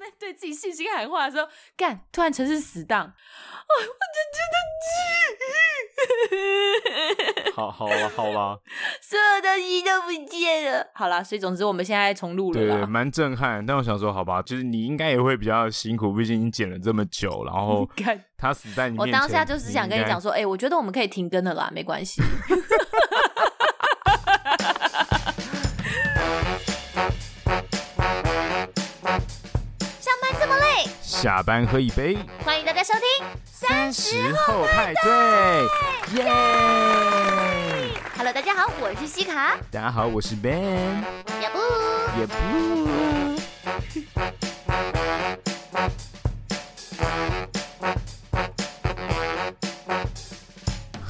边对自己信心喊话的时候，干，突然城市死档，哦，我就觉得，好好了，好了，所有东西都不见了。好了，所以总之我们现在重录了，对，蛮震撼。但我想说，好吧，就是你应该也会比较辛苦，毕竟你剪了这么久，然后他死在你面前。我当下就是想跟你讲说，哎、欸，我觉得我们可以停更了啦，没关系。下班喝一杯，欢迎大家收听三十后派对，耶！Hello，大家好，我是西卡。大家好，我是 Ben。也不，也不。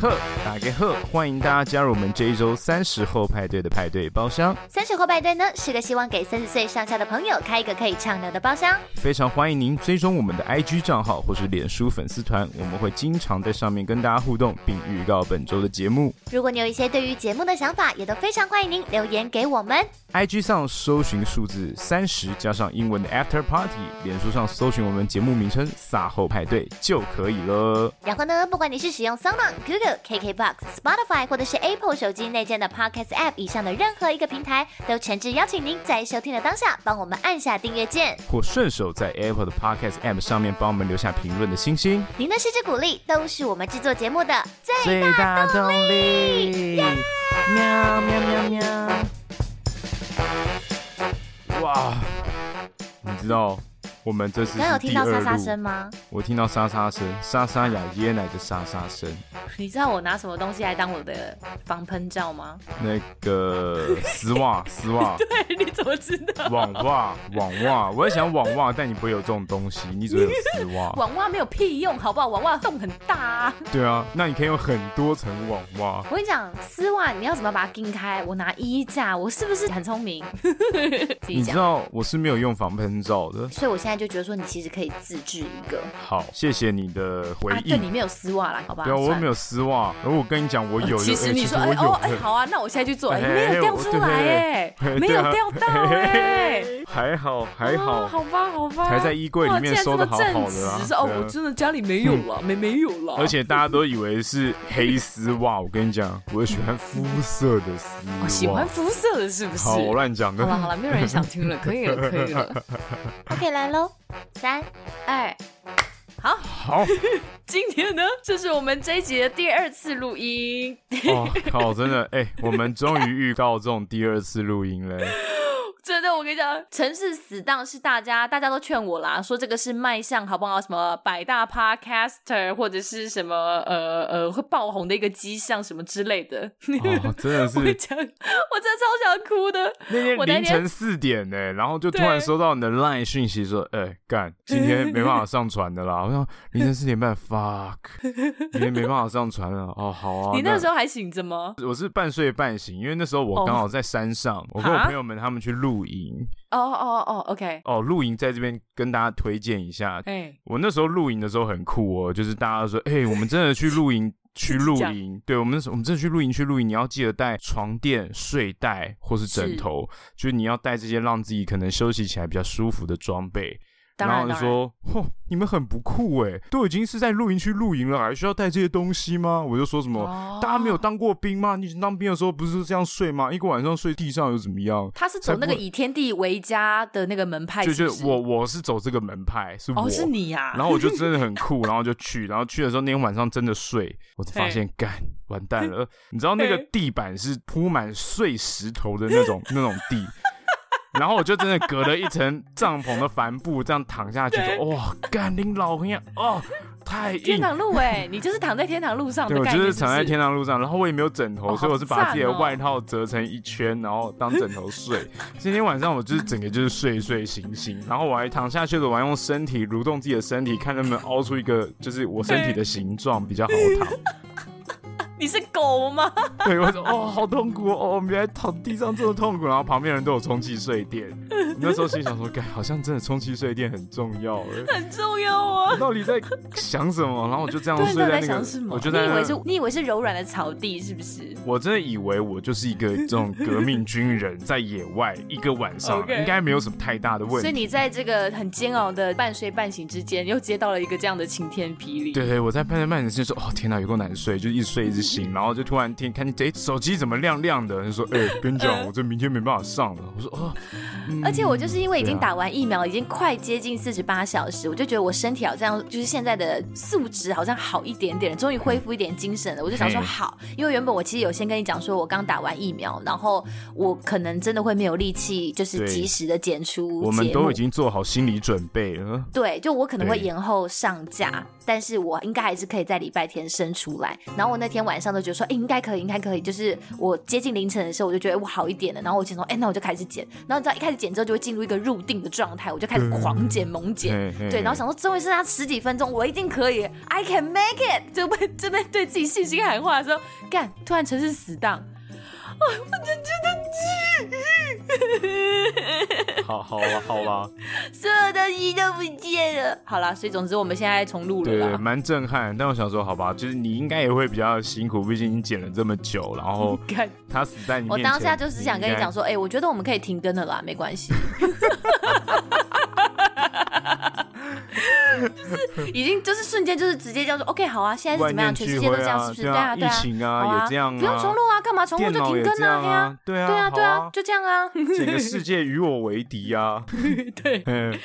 呵，大家好，欢迎大家加入我们这一周三十后派对的派对包厢。三十后派对呢，是个希望给三十岁上下的朋友开一个可以畅聊的包厢。非常欢迎您追踪我们的 IG 账号或是脸书粉丝团，我们会经常在上面跟大家互动，并预告本周的节目。如果你有一些对于节目的想法，也都非常欢迎您留言给我们。IG 上搜寻数字三十加上英文的 After Party，脸书上搜寻我们节目名称“撒后派对”就可以了。然后呢，不管你是使用 SoundOn、Google Box、Spotify 或者是 Apple 手机内建的 Podcast App 以上的任何一个平台，都诚挚邀请您在收听的当下，帮我们按下订阅键，或顺手在 Apple 的 Podcast App 上面帮我们留下评论的星星。您的支持鼓励都是我们制作节目的最大动力。喵喵喵喵！哇，你知道？我们这是刚有听到沙沙声吗？我听到沙沙声，沙沙哑椰奶的沙沙声。你知道我拿什么东西来当我的防喷罩吗？那个 丝袜，丝袜。对，你怎么知道？网袜，网袜。我在想网袜，但你不会有这种东西，你只会有丝袜。网袜没有屁用，好不好？网袜洞很大啊。对啊，那你可以用很多层网袜。我跟你讲，丝袜你要怎么把它钉开？我拿衣架，我是不是很聪明？你知道我是没有用防喷罩的，所以我现在。就觉得说你其实可以自制一个。好，谢谢你的回应。啊、对，里面有丝袜啦，好吧？对啊，我没有丝袜。而我跟你讲，我有。其实你说，哎、欸、哦，哎、欸，好啊，那我现在去做。哎、欸，没有掉出来，哎，没有掉到，哎，还好，还好、哦。好吧，好吧。还在衣柜里面收的好好的啊。是哦，我真的家里没有了，没没有了。而且大家都以为是黑丝袜，我跟你讲，我喜欢肤色的丝袜。喜欢肤色的，是不是？好，我乱讲的。好了好了，没有人想听了，可以了，可以了。OK，来喽，三。二，好好，今天呢，这是我们这一集的第二次录音。哦，靠，真的，哎、欸，我们终于预告这种第二次录音了。真的，我跟你讲，城市死档是大家，大家都劝我啦，说这个是卖相好不好？什么百大 podcaster 或者是什么呃呃会爆红的一个迹象什么之类的。哦，真的是，我讲，我真的超想哭的。那天凌晨四点呢、欸，然后就突然收到你的 line 讯息说，哎、欸，干，今天没办法上传的啦。我说凌晨四点半，fuck，今天没办法上传了。哦，好啊。你那时候还醒着吗？我是半睡半醒，因为那时候我刚好在山上，oh. 我跟我朋友们他们去录。露营哦哦哦，OK 哦，露营在这边跟大家推荐一下。哎、欸，我那时候露营的时候很酷哦，就是大家都说，哎、欸，我们真的去露营，去露营。对，我们我们真的去露营，去露营，你要记得带床垫、睡袋或是枕头，是就是你要带这些让自己可能休息起来比较舒服的装备。然后就说：“嚯，你们很不酷哎，都已经是在露营区露营了，还需要带这些东西吗？”我就说什么：“哦、大家没有当过兵吗？你当兵的时候不是这样睡吗？一个晚上睡地上又怎么样？”他是走那个以天地为家的那个门派是是，就是我我是走这个门派，是我、哦、是你呀、啊。然后我就真的很酷，然后就去，然后去的时候那天晚上真的睡，我才发现干完蛋了。你知道那个地板是铺满碎石头的那种那种地。然后我就真的隔了一层帐篷的帆布，这样躺下去，说：“哇，干你老朋友哦，太硬。”天堂路哎，你就是躺在天堂路上的。对，我就是躺在天堂路上，然后我也没有枕头，哦、所以我是把自己的外套折成一圈，然后当枕头睡。今天晚上我就是整个就是睡睡醒醒，然后我还躺下去的，我还用身体蠕动自己的身体，看能不能凹出一个就是我身体的形状比较好躺。你是狗吗？对，我说哦，好痛苦哦，原来躺地上这么痛苦，然后旁边人都有充气睡垫。那时候心想说，该好像真的充气睡垫很重要，很重要啊！到底在想什么？然后我就这样睡在那个，我觉得你以为是，你以为是柔软的草地是不是？我真的以为我就是一个这种革命军人，在野外一个晚上 应该没有什么太大的问题。所以你在这个很煎熬的半睡半醒之间，又接到了一个这样的晴天霹雳。对对，我在半睡半醒之间说，哦天哪，有够难睡，就一直睡一直醒，然后就突然听看见哎手机怎么亮亮的，就说哎跟你讲，我这明天没办法上了。我说哦，而且我就是因为已经打完疫苗，已经快接近四十八小时，我就觉得我身体好像就是现在的素质好像好一点点，终于恢复一点精神了。我就想说好，因为原本我其实有先跟你讲说，我刚打完疫苗，然后我可能真的会没有力气，就是及时的剪出。我们都已经做好心理准备了。对，就我可能会延后上架，但是我应该还是可以在礼拜天生出来。然后我那天晚上都觉得说，哎，应该可以，应该可以。就是我接近凌晨的时候，我就觉得我好一点了。然后我就说，哎，那我就开始剪。然后你知道，一开始剪之后就会进入一个入定的状态，我就开始狂剪猛剪。对，然后想说，终于剩下十几分钟，我一定可以，I can make it。就被这边对自己信心喊话的时候，干，突然城市死档。我真的气，好好了好了，所有东西都不见了。好了，所以总之我们现在重录了，对，对，蛮震撼。但我想说，好吧，就是你应该也会比较辛苦，毕竟你剪了这么久，然后他死在你面前。我当下就是想跟你讲说，哎、欸，我觉得我们可以停更了啦，没关系。就是已经就是瞬间就是直接叫做 OK 好啊，现在是怎么样？全世界都这样，是不是？对啊，对啊，疫情啊，也这样，不用重录啊，干嘛重录就停更啊？对啊，对啊，对啊，就这样啊。整个世界与我为敌啊！对，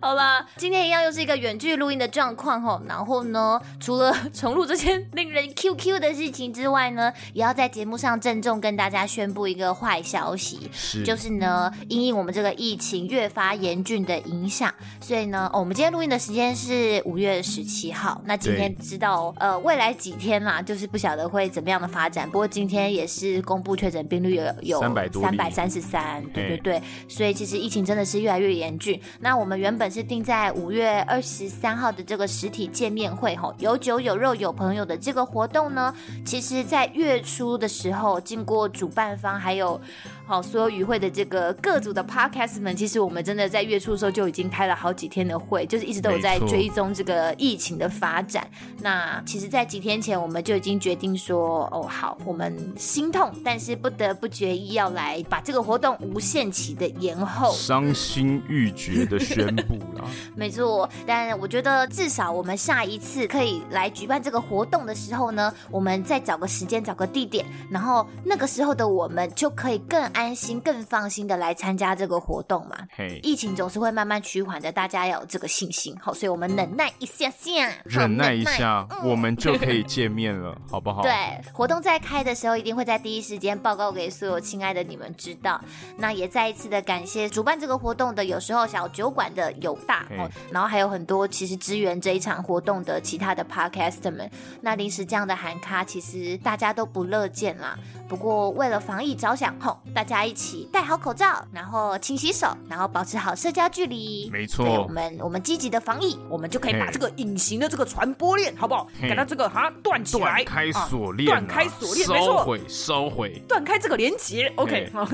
好啦，今天一样又是一个远距录音的状况哦。然后呢，除了 重录这些令人 QQ 的事情之外呢，也要在节目上郑重跟大家宣布一个坏消息，就是呢，因应我们这个疫情越发严峻的影响，所以呢，我们今天录音的时间是五月十七号。那今天知道呃未来几天啦，就是不晓得会怎么样的发展。不过今天也是公布确诊病例有有三百多三百三十三，对对对。所以其实疫情真的是越来越严峻。那我们原本是定在五月二十三号的这个实体见面会吼，有酒有肉有朋友的这个活动呢，其实在月初的时候，经过主办方还有。好，所有与会的这个各组的 podcast 们，其实我们真的在月初的时候就已经开了好几天的会，就是一直都有在追踪这个疫情的发展。那其实，在几天前我们就已经决定说，哦，好，我们心痛，但是不得不决意要来把这个活动无限期的延后，伤心欲绝的宣布了。没错，但我觉得至少我们下一次可以来举办这个活动的时候呢，我们再找个时间，找个地点，然后那个时候的我们就可以更。安心、更放心的来参加这个活动嘛疫情总是会慢慢趋缓的，大家要有这个信心。好，所以我们忍耐一下下，忍耐一下，嗯、我们就可以见面了，好不好？对，活动在开的时候，一定会在第一时间报告给所有亲爱的你们知道。那也再一次的感谢主办这个活动的，有时候小酒馆的友大.然后还有很多其实支援这一场活动的其他的 podcaster 们。那临时这样的喊咖，其实大家都不乐见啦。不过为了防疫着想，吼，大家一起戴好口罩，然后勤洗手，然后保持好社交距离。没错，对，我们我们积极的防疫，我们就可以把这个隐形的这个传播链，好不好？给它这个哈断起来，断开锁链，断开锁链，没错，收回收回，断开这个连接。OK，好。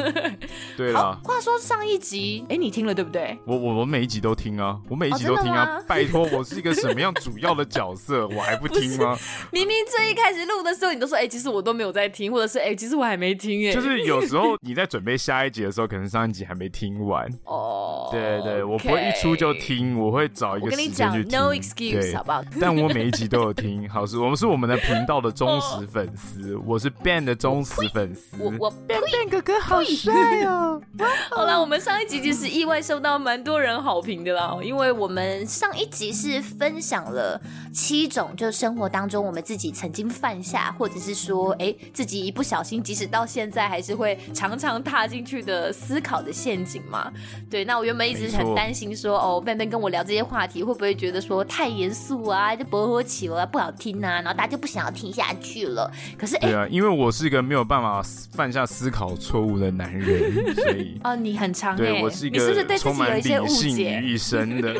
对了，话说上一集，哎，你听了对不对？我我我每一集都听啊，我每一集都听啊。拜托，我是一个什么样主要的角色，我还不听吗？明明最一开始录的时候，你都说，哎，其实我都没有在听，或者是哎。其实我还没听哎，就是有时候你在准备下一集的时候，可能上一集还没听完哦。对对，我不会一出就听，我会找一个时间去听。No excuse，好不好？但我每一集都有听，好是，我们是我们的频道的忠实粉丝，我是 Ben 的忠实粉丝。我我 Ben Ben 哥哥好帅哦。好了，我们上一集其实意外受到蛮多人好评的啦，因为我们上一集是分享了七种，就是生活当中我们自己曾经犯下，或者是说，哎，自己一不小心。即使到现在还是会常常常踏进去的思考的陷阱嘛。对，那我原本一直很担心说，哦，Ben 跟我聊这些话题，会不会觉得说太严肃啊，就不合起了，不好听啊，然后大家就不想要听下去了。可是，哎，对啊，因为我是一个没有办法犯下思考错误的男人，所以哦，你很常对我是一个你是不是对自己有一些误解于一生的？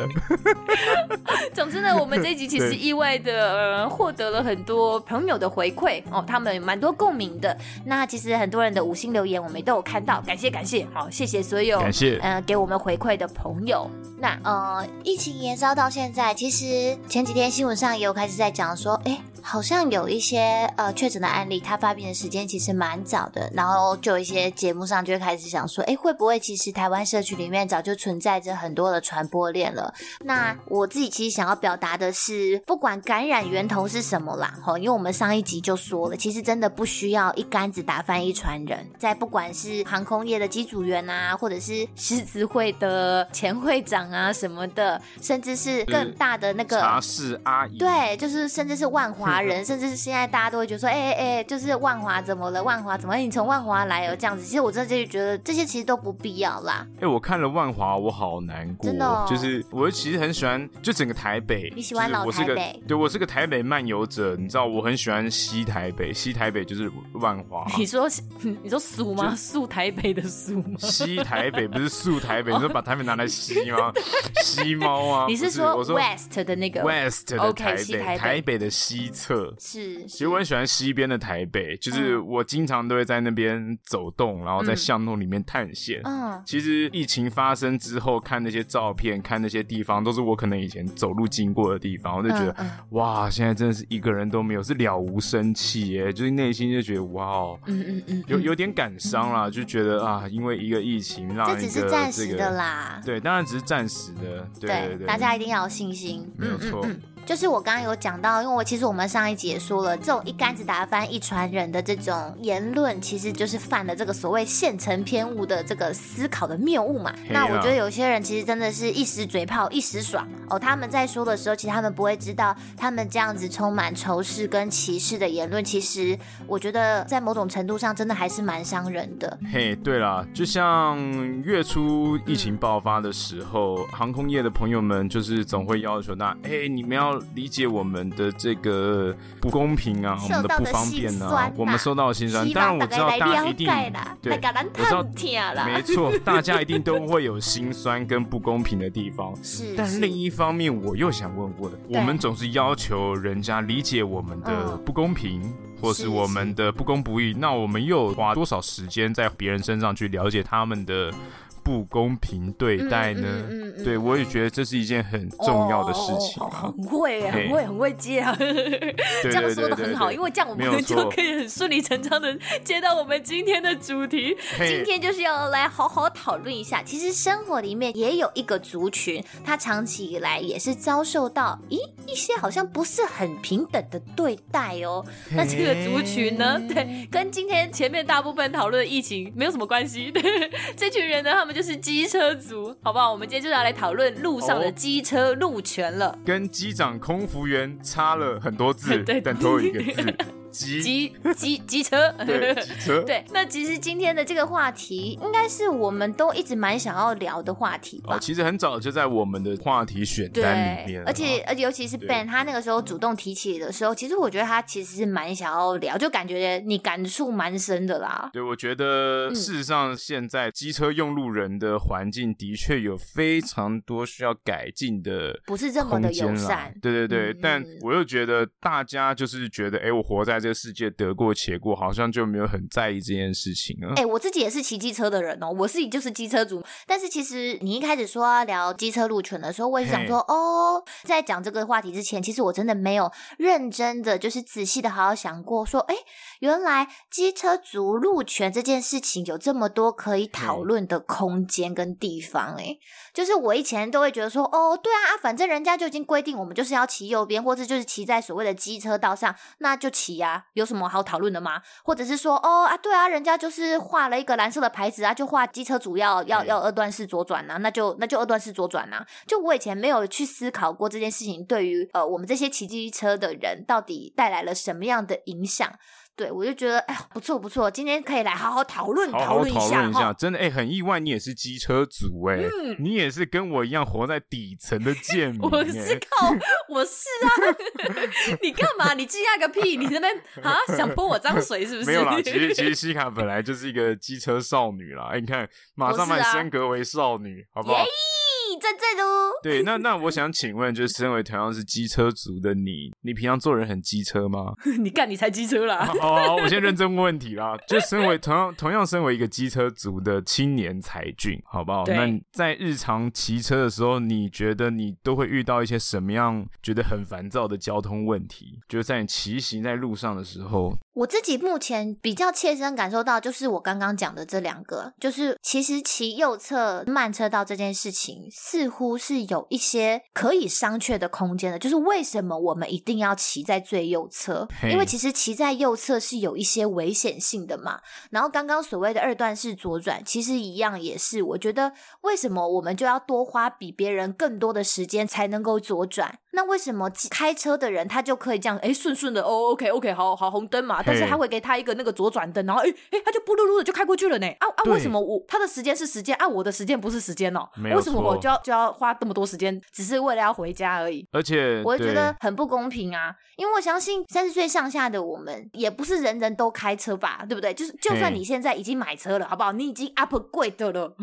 总之呢，我们这一集其实意外的呃获得了很多朋友的回馈哦，他们蛮多共鸣的。那其实很多人的五星留言我们都有看到，感谢感谢，好，谢谢所有感谢呃给我们回馈的朋友。那呃，疫情延烧到现在，其实前几天新闻上也有开始在讲说，哎。好像有一些呃确诊的案例，它发病的时间其实蛮早的，然后就有一些节目上就会开始想说，哎，会不会其实台湾社区里面早就存在着很多的传播链了？那我自己其实想要表达的是，不管感染源头是什么啦，哈，因为我们上一集就说了，其实真的不需要一竿子打翻一船人，在不管是航空业的机组员啊，或者是狮子会的前会长啊什么的，甚至是更大的那个茶室阿姨，对，就是甚至是万华。人，甚至是现在大家都会觉得说，哎哎哎，就是万华怎么了？万华怎么？你从万华来哦，这样子。其实我真的就觉得这些其实都不必要啦。哎，我看了万华，我好难过。真的哦，就是我其实很喜欢，就整个台北。你喜欢老台北？对，我是个台北漫游者，你知道，我很喜欢西台北。西台北就是万华。你说 你说俗吗？素 台北的俗吗？西台北不是素台北，你说把台北拿来吸吗？吸猫啊？你是说 West 的那个？West 的台北？台北的西侧。是，其实我很喜欢西边的台北，就是我经常都会在那边走动，然后在巷弄里面探险。嗯，其实疫情发生之后，看那些照片，看那些地方，都是我可能以前走路经过的地方，我就觉得，哇，现在真的是一个人都没有，是了无生气耶，就是内心就觉得，哇哦，嗯嗯嗯，有有点感伤啦，就觉得啊，因为一个疫情让这只是暂时的啦，对，当然只是暂时的，对对对，大家一定要有信心，没有错。就是我刚刚有讲到，因为我其实我们上一集也说了，这种一竿子打翻一船人的这种言论，其实就是犯了这个所谓现成偏误的这个思考的谬误嘛。那我觉得有些人其实真的是一时嘴炮一时爽哦，他们在说的时候，其实他们不会知道，他们这样子充满仇视跟歧视的言论，其实我觉得在某种程度上真的还是蛮伤人的。嘿，对啦，就像月初疫情爆发的时候，嗯、航空业的朋友们就是总会要求那，哎，你们要。理解我们的这个不公平啊，我们的不方便啊，我们受到的心酸。当然我知道大家一定对，我知道，没错，大家一定都会有心酸跟不公平的地方。是，但另一方面，我又想问问，我们总是要求人家理解我们的不公平，或是我们的不公不义，那我们又花多少时间在别人身上去了解他们的？不公平对待呢？嗯嗯嗯嗯、对，我也觉得这是一件很重要的事情。哦、很会，很会，很会接啊！这样说的很好，因为这样我们就可以很顺理成章的接到我们今天的主题。今天就是要来好好讨论一下，其实生活里面也有一个族群，他长期以来也是遭受到咦一些好像不是很平等的对待哦。那这个族群呢，对，跟今天前面大部分讨论的疫情没有什么关系。对，这群人呢，他们。就是机车族，好不好？我们今天就要来讨论路上的机车路权了，跟机长、空服员差了很多字，对，但都有一个字。机机机车，对机车，对。那其实今天的这个话题，应该是我们都一直蛮想要聊的话题吧？哦，其实很早就在我们的话题选单里面，而且而且尤其是 Ben 他那个时候主动提起的时候，其实我觉得他其实是蛮想要聊，就感觉你感触蛮深的啦。对，我觉得事实上现在机车用路人的环境的确有非常多需要改进的，不是这么的友善。对对对，但我又觉得大家就是觉得，哎，我活在。这个世界得过且过，好像就没有很在意这件事情啊。哎、欸，我自己也是骑机车的人哦，我自己就是机车族。但是其实你一开始说要聊机车路权的时候，我也想说，哦，在讲这个话题之前，其实我真的没有认真的，就是仔细的好好想过，说，哎，原来机车族路权这件事情有这么多可以讨论的空间跟地方。哎，就是我以前都会觉得说，哦，对啊，反正人家就已经规定我们就是要骑右边，或者就是骑在所谓的机车道上，那就骑呀。有什么好讨论的吗？或者是说，哦啊，对啊，人家就是画了一个蓝色的牌子啊，就画机车主要要要二段式左转啊，那就那就二段式左转啊。就我以前没有去思考过这件事情对于呃我们这些骑机车的人到底带来了什么样的影响。对，我就觉得哎呀，不错不错，今天可以来好好讨论讨论一下，讨论一下。真的哎，很意外，你也是机车族哎，嗯、你也是跟我一样活在底层的贱民。我是靠，我是啊，你干嘛？你惊讶个屁？你这边啊想泼我脏水是不是？没有啦，其实其实西卡本来就是一个机车少女啦。哎，你看，马上把你升格为少女，啊、好不好？在这喽。对，那那我想请问，就是身为同样是机车族的你，你平常做人很机车吗？你干，你才机车啦！好，好，我先认真问问题啦。就身为同样同样身为一个机车族的青年才俊，好不好？那在日常骑车的时候，你觉得你都会遇到一些什么样觉得很烦躁的交通问题？就是在你骑行在路上的时候。我自己目前比较切身感受到，就是我刚刚讲的这两个，就是其实骑右侧慢车道这件事情，似乎是有一些可以商榷的空间的。就是为什么我们一定要骑在最右侧？因为其实骑在右侧是有一些危险性的嘛。然后刚刚所谓的二段式左转，其实一样也是。我觉得为什么我们就要多花比别人更多的时间才能够左转？那为什么开车的人他就可以这样？哎，顺顺的哦，OK OK，好好红灯嘛。但是他会给他一个那个左转灯，然后哎哎，他就不噜噜的就开过去了呢。啊啊，为什么我他的时间是时间啊，我的时间不是时间哦？为什么我就要就要花这么多时间，只是为了要回家而已？而且我觉得很不公平啊，因为我相信三十岁上下的我们也不是人人都开车吧，对不对？就是就算你现在已经买车了，好不好？你已经 upgrade 了，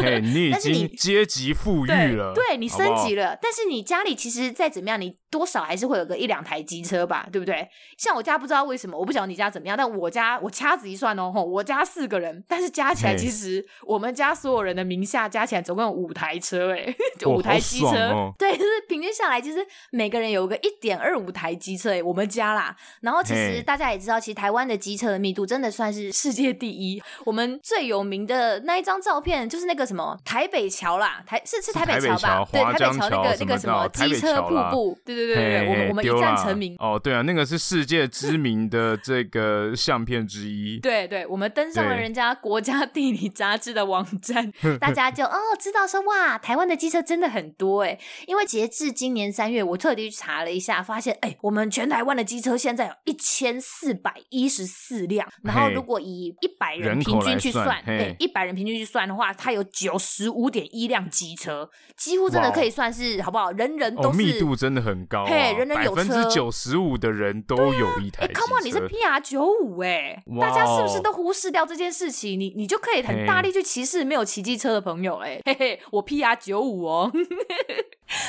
嘿，你 已经阶级富裕了，对，你升级了。但是你家里其实再怎么样，你多少还是会有个一两台机车吧，对不对？像我家不知道为什么，我不晓得你家怎么样，但我家我掐指一算哦，吼，我家四个人，但是加起来其实我们家所有人的名下加起来总共有五台车，哎，就五台机车，哦、对，就是平均下来，其实每个人有个一点二五台机车，哎，我们家啦。然后其实大家也知道，其实台湾的机车的密度真的算是世界第一。我们最有名的那一张照片就是那个什么台北桥啦，台是是台北桥吧？对，台北桥那个那个什么机车瀑布，对对对对对，我们我们一战成名。哦，对啊，那个是世界知名的这个 相片之一。对对，我们登上了人家国家地理杂志的网站，大家就哦知道说哇，台湾的机车真的很多哎。因为截至今年三月，我特地去查了一下，发现哎，我们全台湾的机车现在有一千四百一十四辆。然后如果以一百人平均去算，对，一百人平均去算的话，它有九十五点一辆机车，几乎真的可以算是好不好？人人都是密度真的很高，嘿，人人有车，百分之九十五的人都有一台。哎，Come on，你是 PR 九五哎，大家是不是都忽视掉这件事情？你你就可以很大力去歧视没有骑机车的朋友哎，嘿嘿，我 PR 九五哦。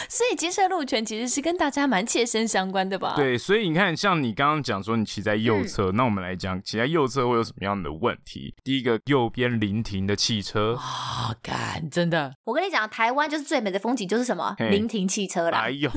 所以金色路权其实是跟大家蛮切身相关的吧？对，所以你看，像你刚刚讲说你骑在右侧，嗯、那我们来讲骑在右侧会有什么样的问题？第一个，右边临停的汽车啊，干，真的，我跟你讲，台湾就是最美的风景就是什么？临停汽车啦。哎呦，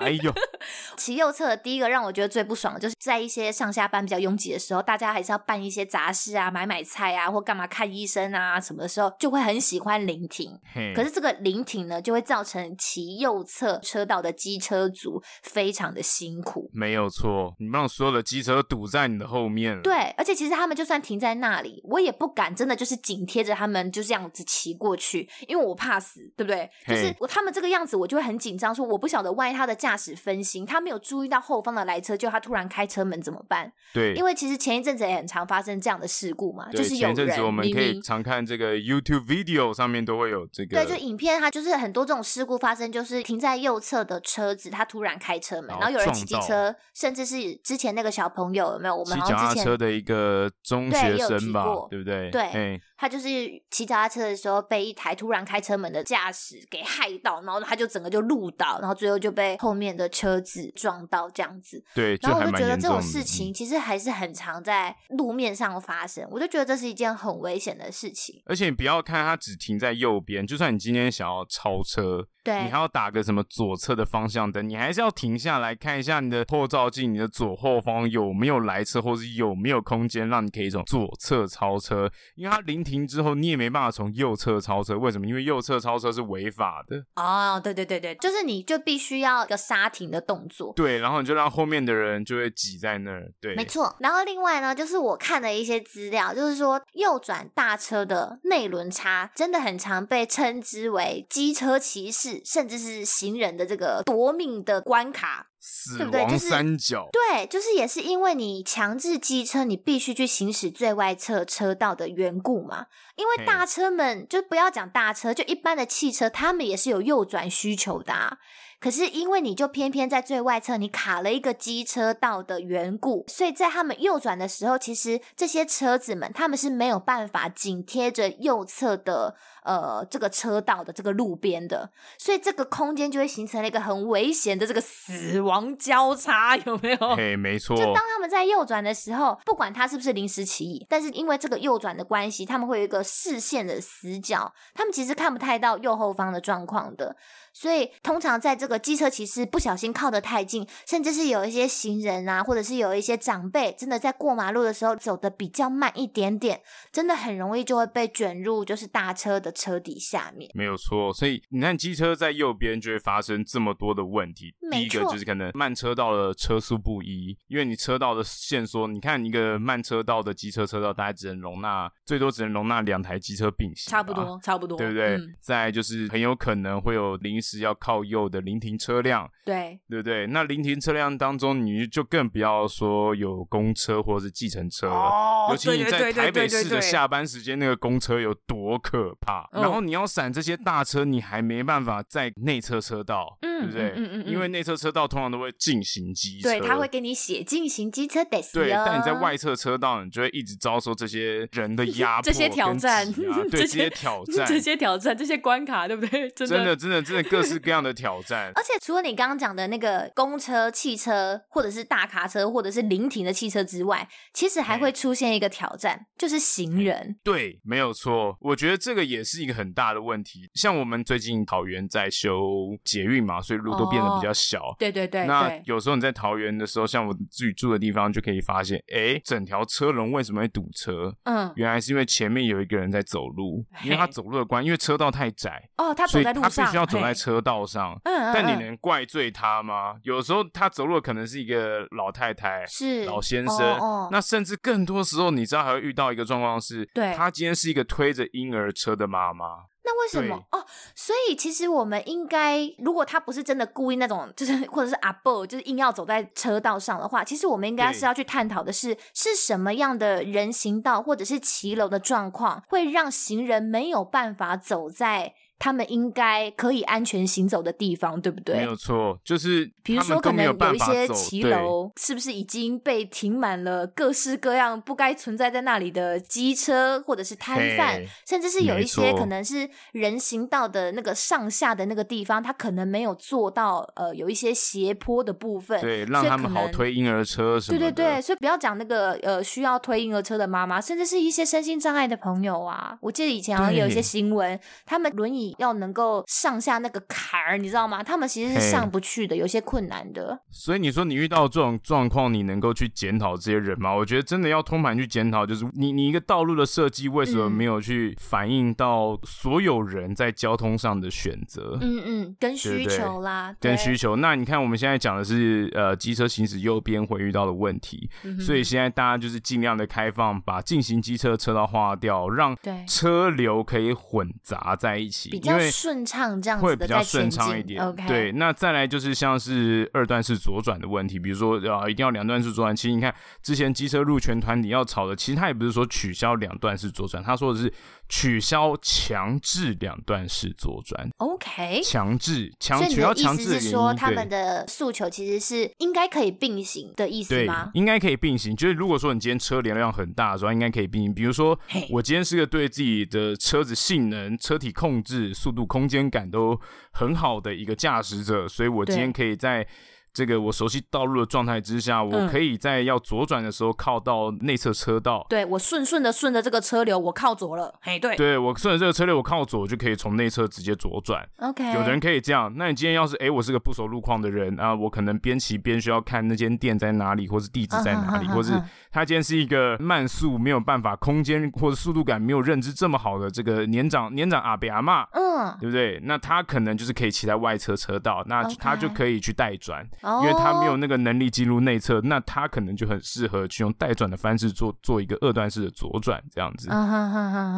哎呦，骑右侧的第一个让我觉得最不爽的就是在一些上下班比较拥挤的时候，大家还是要办一些杂事啊，买买菜啊，或干嘛看医生啊什么的时候，就会很喜欢临停。嘿可是这个临停呢，就会造成骑右侧车道的机车族非常的辛苦，没有错，你让所有的机车堵在你的后面了。对，而且其实他们就算停在那里，我也不敢真的就是紧贴着他们就这样子骑过去，因为我怕死，对不对？就是我他们这个样子，我就会很紧张，说我不晓得万一他的驾驶分心，他没有注意到后方的来车，就他突然开车门怎么办？对，因为其实前一阵子也很常发生这样的事故嘛，就是有人前阵子我们可以常看这个 YouTube video 上面都会有这个，对，就影片它就是很多这种事故发生，就是停在右侧的车子，他突然开车门，然后有人骑机车，甚至是之前那个小朋友有没有？我们好像之前骑脚踏车的一个中学生吧，对不对？对，他就是骑脚踏车的时候被一台突然开车门的驾驶给害到，然后他就整个就路倒，然后最后就被后面的车子撞到这样子。对，然后我就觉得这种事情其实还是很常在路面上发生，我就觉得这是一件很危险的事情。而且你不要看他只停在右边，就算你今天想要超车。对，你还要打个什么左侧的方向灯，你还是要停下来看一下你的后照镜，你的左后方有没有来车，或是有没有空间让你可以从左侧超车。因为它临停之后，你也没办法从右侧超车。为什么？因为右侧超车是违法的。哦，对对对对，就是你就必须要一个刹停的动作。对，然后你就让后面的人就会挤在那儿。对，没错。然后另外呢，就是我看了一些资料，就是说右转大车的内轮差真的很常被称之为机车骑士。甚至是行人的这个夺命的关卡。死亡三角，对，就是也是因为你强制机车，你必须去行驶最外侧车道的缘故嘛。因为大车们就不要讲大车，就一般的汽车，他们也是有右转需求的啊。可是因为你就偏偏在最外侧，你卡了一个机车道的缘故，所以在他们右转的时候，其实这些车子们他们是没有办法紧贴着右侧的呃这个车道的这个路边的，所以这个空间就会形成了一个很危险的这个死亡交叉，有没有？嘿，没错。就当他们在右转的时候，不管他是不是临时起意，但是因为这个右转的关系，他们会有一个视线的死角，他们其实看不太到右后方的状况的。所以，通常在这个机车骑士不小心靠得太近，甚至是有一些行人啊，或者是有一些长辈，真的在过马路的时候走的比较慢一点点，真的很容易就会被卷入就是大车的车底下面。没有错，所以你看机车在右边就会发生这么多的问题。第一个就是可能慢车道的车速不一，因为你车道的限缩，你看一个慢车道的机车车道大概只能容纳最多只能容纳两台机车并行，差不多，差不多，对不对？嗯、再就是很有可能会有临是要靠右的临停车辆，对对不对？那临停车辆当中，你就更不要说有公车或者是计程车了。哦，尤其你在台北市的下班时间，那个公车有多可怕。然后你要闪这些大车，你还没办法在内侧车道，嗯、对不对？嗯嗯，嗯，因为内侧车道通常都会进行机车，对，他会给你写进行机车得。对，但你在外侧车道，你就会一直遭受这些人的压迫、这些挑战，对这些挑战、这些挑战、这些关卡，对不对？真的，真的，真的各式各。样的挑战，而且除了你刚刚讲的那个公车、汽车，或者是大卡车，或者是临停的汽车之外，其实还会出现一个挑战，就是行人。对，没有错。我觉得这个也是一个很大的问题。像我们最近桃园在修捷运嘛，所以路都变得比较小。哦、对对对。那有时候你在桃园的时候，像我自己住的地方，就可以发现，哎，整条车龙为什么会堵车？嗯，原来是因为前面有一个人在走路，因为他走路的关，因为车道太窄。哦，他走在路上，他必须要走在车道上，嗯，但你能怪罪他吗？有时候他走路可能是一个老太太，是老先生，哦哦，那甚至更多时候，你知道还会遇到一个状况是，对，他今天是一个推着婴儿车的妈妈。那为什么哦？所以其实我们应该，如果他不是真的故意那种，就是或者是阿伯，就是硬要走在车道上的话，其实我们应该是要去探讨的是，是什么样的人行道或者是骑楼的状况，会让行人没有办法走在。他们应该可以安全行走的地方，对不对？没有错，就是比如说，可能有一些骑楼，是不是已经被停满了各式各样不该存在在那里的机车，或者是摊贩，甚至是有一些可能是人行道的那个上下的那个地方，它可能没有做到呃有一些斜坡的部分，对，让他们好推婴儿车什么的。对对对，所以不要讲那个呃需要推婴儿车的妈妈，甚至是一些身心障碍的朋友啊。我记得以前好像有一些新闻，他们轮椅。要能够上下那个坎儿，你知道吗？他们其实是上不去的，有些困难的。所以你说你遇到这种状况，你能够去检讨这些人吗？我觉得真的要通盘去检讨，就是你你一个道路的设计，为什么没有去反映到所有人在交通上的选择？嗯嗯，跟需求啦，对跟需求。那你看我们现在讲的是呃机车行驶右边会遇到的问题，嗯，所以现在大家就是尽量的开放，把进行机车车道划掉，让车流可以混杂在一起。因为顺畅这样会比较顺畅一点。Okay. 对，那再来就是像是二段式左转的问题，比如说啊，一定要两段式左转。其实你看之前机车入权团体要吵的，其实他也不是说取消两段式左转，他说的是取消强制两段式左转。OK，强制强取消强制的原因，说他们的诉求其实是应该可以并行的意思吗？对，应该可以并行。就是如果说你今天车流量很大的时候，应该可以并行。比如说我今天是个对自己的车子性能、车体控制、速度、空间感都很好的一个驾驶者，所以我今天可以在。这个我熟悉道路的状态之下，我可以在要左转的时候靠到内侧车道。嗯、对，我顺顺的顺着这个车流，我靠左了。嘿，对，对我顺着这个车流，我靠左就可以从内侧直接左转。OK，有的人可以这样。那你今天要是哎，我是个不熟路况的人啊，我可能边骑边需要看那间店在哪里，或是地址在哪里，或是他今天是一个慢速没有办法空间或者速度感没有认知这么好的这个年长年长阿伯阿妈，嗯，对不对？那他可能就是可以骑在外侧车道，那他就可以去带转。因为他没有那个能力进入内侧，那他可能就很适合去用带转的方式做做一个二段式的左转这样子。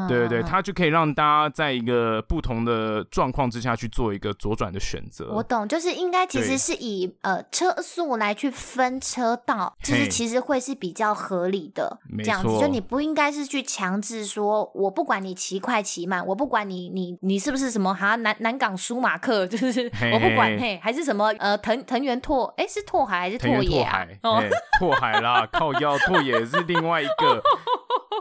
对对对，他就可以让大家在一个不同的状况之下去做一个左转的选择。我懂，就是应该其实是以呃车速来去分车道，就是其实会是比较合理的这样子。就你不应该是去强制说，我不管你骑快骑慢，我不管你你你是不是什么哈南南港舒马克，就是我不管嘿，还是什么呃藤藤原拓哎是拓海还是拓野啊？哦，拓海啦，靠腰拓野是另外一个。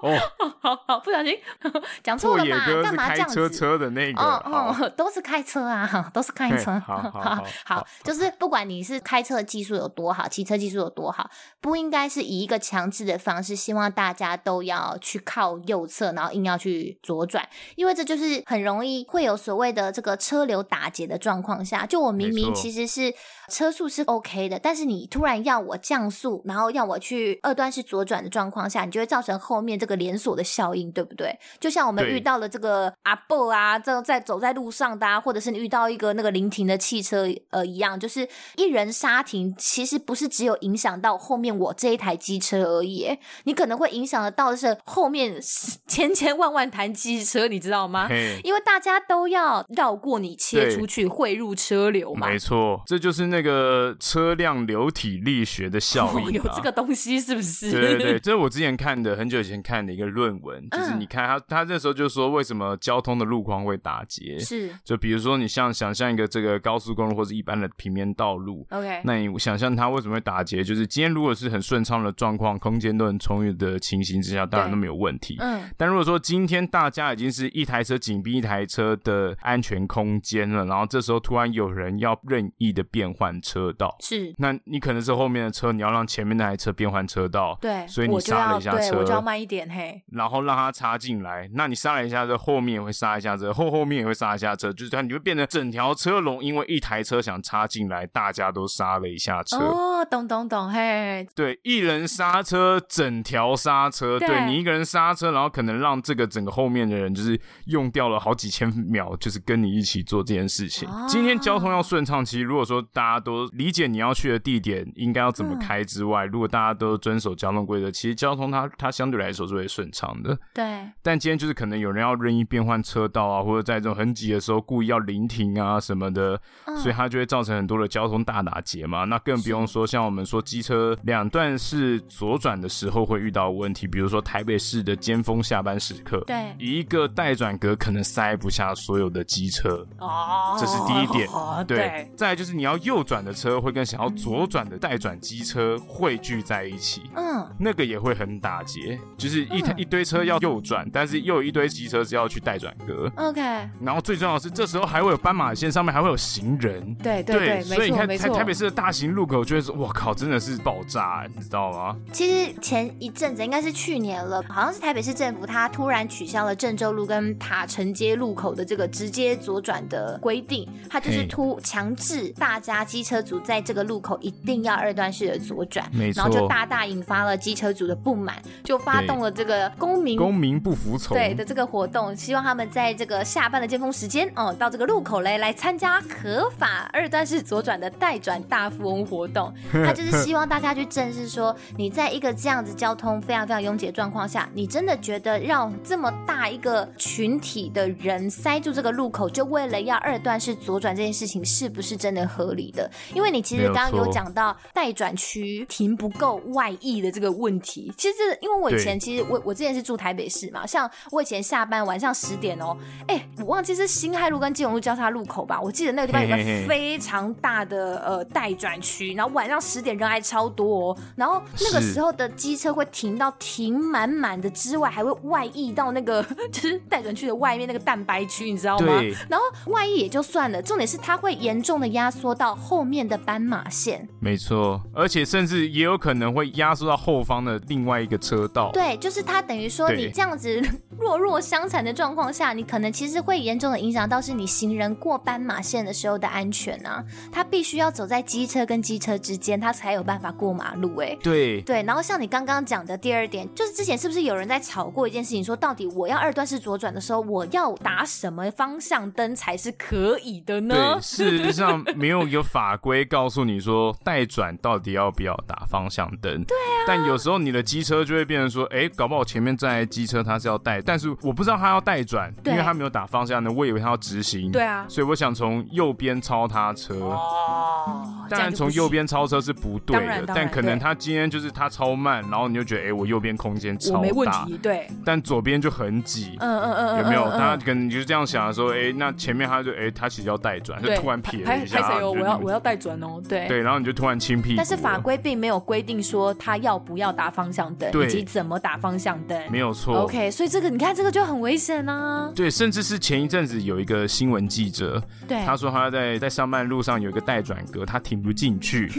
哦，好好，不小心 讲错了嘛？干嘛这样子？车车的那个，哦哦，都是开车啊，都是开车。好好好，好，就是不管你是开车技术有多好，骑车技术有多好，不应该是以一个强制的方式，希望大家都要去靠右侧，然后硬要去左转，因为这就是很容易会有所谓的这个车流打结的状况下。就我明明其实是车速是 OK 的，但是你突然要我降速，然后要我去二段式左转的状况下，你就会造成后面这个。连锁的效应，对不对？就像我们遇到了这个阿伯啊，这在走在路上的，啊，或者是你遇到一个那个临停的汽车，呃，一样，就是一人刹停，其实不是只有影响到后面我这一台机车而已，你可能会影响得到的是后面 千千万万台机车，你知道吗？因为大家都要绕过你切出去，汇入车流嘛。没错，这就是那个车辆流体力学的效应，啊 哦，有这个东西是不是？对对对，这是我之前看的，很久以前看的。一个论文，就是你看他，他那时候就说，为什么交通的路况会打结？是，就比如说你像想象一个这个高速公路或者一般的平面道路，OK，那你想象它为什么会打结？就是今天如果是很顺畅的状况，空间都很充裕的情形之下，当然都没有问题。嗯，但如果说今天大家已经是一台车紧逼一台车的安全空间了，然后这时候突然有人要任意的变换车道，是，那你可能是后面的车，你要让前面那台车变换车道，对，所以你刹了一下车，对，我就要慢一点。嘿，然后让它插进来，那你刹了一下车，后面也会刹一下车，后后面也会刹一下车，就是它你会变成整条车龙，因为一台车想插进来，大家都刹了一下车。哦，懂懂懂，嘿，对，一人刹车，整条刹车，对，对你一个人刹车，然后可能让这个整个后面的人就是用掉了好几千秒，就是跟你一起做这件事情。哦、今天交通要顺畅，其实如果说大家都理解你要去的地点应该要怎么开之外，嗯、如果大家都遵守交通规则，其实交通它它相对来说是会顺畅的。对，但今天就是可能有人要任意变换车道啊，或者在这种很挤的时候故意要临停啊什么的，嗯、所以它就会造成很多的交通大打劫嘛。那更不用说像我们说机车两段式左转的时候会遇到问题，比如说台北市的尖峰下班时刻，对，一个待转格可能塞不下所有的机车。哦，这是第一点。哦、对，对。再来就是你要右转的车会跟想要左转的待转机车汇聚在一起，嗯，那个也会很打结，就是一台、嗯、一堆车。要右转，但是又有一堆机车是要去待转格。OK，然后最重要的是，这时候还会有斑马线，上面还会有行人。对对对，对所以你看，台台北市的大型路口，就会说：“我靠，真的是爆炸，你知道吗？”其实前一阵子应该是去年了，好像是台北市政府他突然取消了郑州路跟塔城街路口的这个直接左转的规定，他就是突强制大家机车族在这个路口一定要二段式的左转，没错，然后就大大引发了机车族的不满，就发动了这个公民。公民不服从对的这个活动，希望他们在这个下班的尖峰时间哦，到这个路口嘞来参加合法二段式左转的待转大富翁活动。他就是希望大家去正视说，你在一个这样子交通非常非常拥挤的状况下，你真的觉得让这么大一个群体的人塞住这个路口，就为了要二段式左转这件事情，是不是真的合理的？因为你其实刚刚有讲到待转区停不够外溢的这个问题。其实因为我以前其实我我之前是住台北市嘛，像。我以前下班晚上十点哦，哎、欸，我忘记是新海路跟金融路交叉路口吧。我记得那个地方有个非常大的 呃待转区，然后晚上十点人还超多哦。然后那个时候的机车会停到停满满的之外，还会外溢到那个 就是待转区的外面那个蛋白区，你知道吗？然后外溢也就算了，重点是它会严重的压缩到后面的斑马线。没错，而且甚至也有可能会压缩到后方的另外一个车道。对，就是它等于说你这样子 弱弱相残的状况下，你可能其实会严重的影响到是你行人过斑马线的时候的安全啊。他必须要走在机车跟机车之间，他才有办法过马路。哎，对对。然后像你刚刚讲的第二点，就是之前是不是有人在吵过一件事情，说到底我要二段式左转的时候，我要打什么方向灯才是可以的呢？对，事实上没有一个法 规告诉你说带转到底要不要打方向灯。对啊。但有时候你的机车就会变成说，哎，搞不好前面站机车他是要带，但是我不知道他要带转，因为他没有打方向灯，我以为他要直行。对啊。所以我想从右边超他车。哦。当然从右边超车是不对的，但可能他今天就是他超慢，然后你就觉得，哎，我右边空间超大。没问题。对。但左边就很挤。嗯嗯嗯。有没有？他可能你就是这样想的时候，哎，那前面他就，哎，他其实要带转，就突然撇了一下。拍谁哦？我要我要带转哦。对。对，然后你就突然轻屁。但是法规并没有规定说他要不要打方向灯，以及怎么打方向灯。没有错。OK，所以这个你看，这个就很危险啊。对，甚至是前一阵子有一个新闻记者，对，他说他在在上班路上有一个带转格，他停不进去，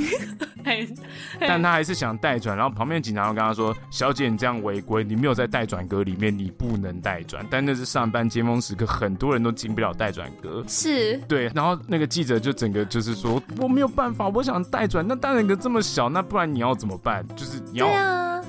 但他还是想带转，然后旁边警察跟他说：“小姐，你这样违规，你没有在带转格里面，你不能带转。”但那是上班尖峰时刻，很多人都进不了带转格。是，对。然后那个记者就整个就是说：“我我没有办法，我想代转，那待转格这么小，那不然你要怎么办？就是你要。”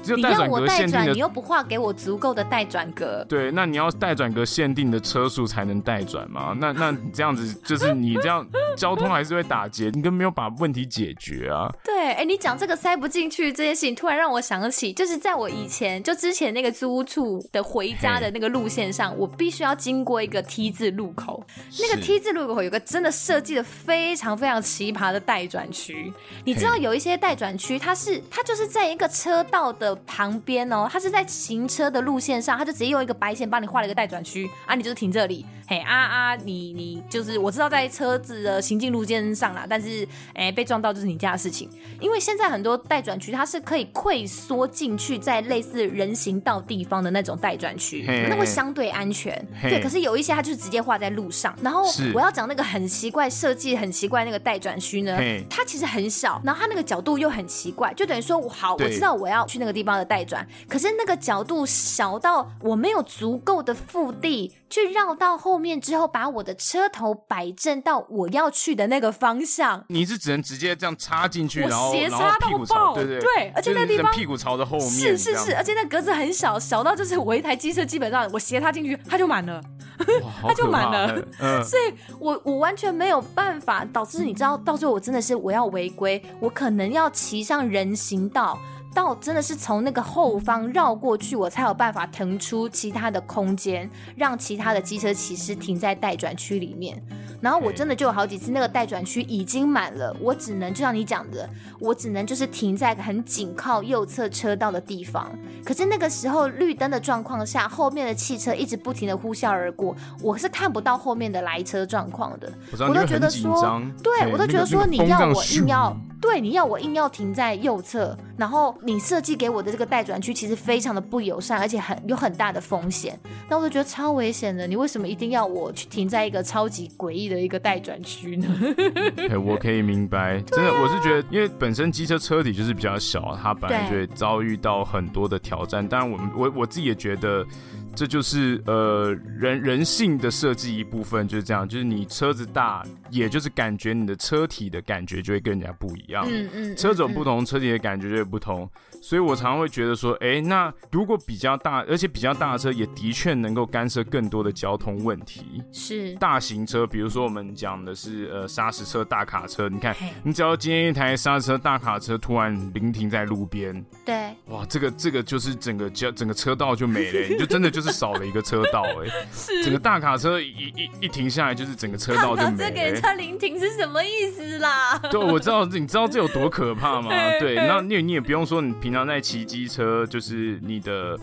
你让我代转，你又不画给我足够的代转格。对，那你要代转格限定的车速才能代转吗？那那这样子就是你这样交通还是会打结，你根本没有把问题解决啊。对，哎、欸，你讲这个塞不进去这件事情，突然让我想起，就是在我以前就之前那个租屋处的回家的那个路线上，我必须要经过一个 T 字路口。那个 T 字路口有个真的设计的非常非常奇葩的待转区。你知道有一些待转区，它是它就是在一个车道的。旁边哦，它是在行车的路线上，它就直接用一个白线帮你画了一个待转区啊，你就是停这里，嘿啊啊，你你就是我知道在车子的行进路线上啦，但是哎被撞到就是你家的事情，因为现在很多待转区它是可以溃缩进去在类似人行道地方的那种待转区，那会相对安全，对，可是有一些它就是直接画在路上，然后我要讲那个很奇怪设计很奇怪那个待转区呢，它其实很小，然后它那个角度又很奇怪，就等于说好，我知道我要去那个地方。的待转，可是那个角度小到我没有足够的腹地去绕到后面之后，把我的车头摆正到我要去的那个方向。你是只能直接这样插进去，然后斜插到爆，对对对，而且那地方屁股朝着后面，是是是，而且那格子很小，小到就是我一台机车基本上我斜插进去它就满了，它就满了，嗯，所以我我完全没有办法，导致你知道到最后我真的是我要违规，我可能要骑上人行道。到真的是从那个后方绕过去，我才有办法腾出其他的空间，让其他的机车骑士停在待转区里面。然后我真的就有好几次，那个待转区已经满了，我只能就像你讲的，我只能就是停在很紧靠右侧车道的地方。可是那个时候绿灯的状况下，后面的汽车一直不停的呼啸而过，我是看不到后面的来车状况的。我都觉得说，对，我都觉得说你要我硬要。对，你要我硬要停在右侧，然后你设计给我的这个待转区其实非常的不友善，而且很有很大的风险，那我就觉得超危险的。你为什么一定要我去停在一个超级诡异的一个待转区呢？我可以明白，真的，我是觉得，因为本身机车车体就是比较小，它本来就会遭遇到很多的挑战。当然，我们我我自己也觉得。这就是呃人人性的设计一部分，就是这样，就是你车子大，也就是感觉你的车体的感觉就会跟人家不一样，嗯嗯，车种不同，车体的感觉就会不同。所以我常常会觉得说，哎，那如果比较大，而且比较大的车，也的确能够干涉更多的交通问题。是。大型车，比如说我们讲的是呃砂石车、大卡车，你看，你只要今天一台砂石车、大卡车突然临停在路边，对，哇，这个这个就是整个交整个车道就没了，你就真的就是少了一个车道，哎，是整个大卡车一一一停下来，就是整个车道就没了。这给人家临停是什么意思啦？对，我知道，你知道这有多可怕吗？对，那你你也不用说，你平。常在骑机车，就是你的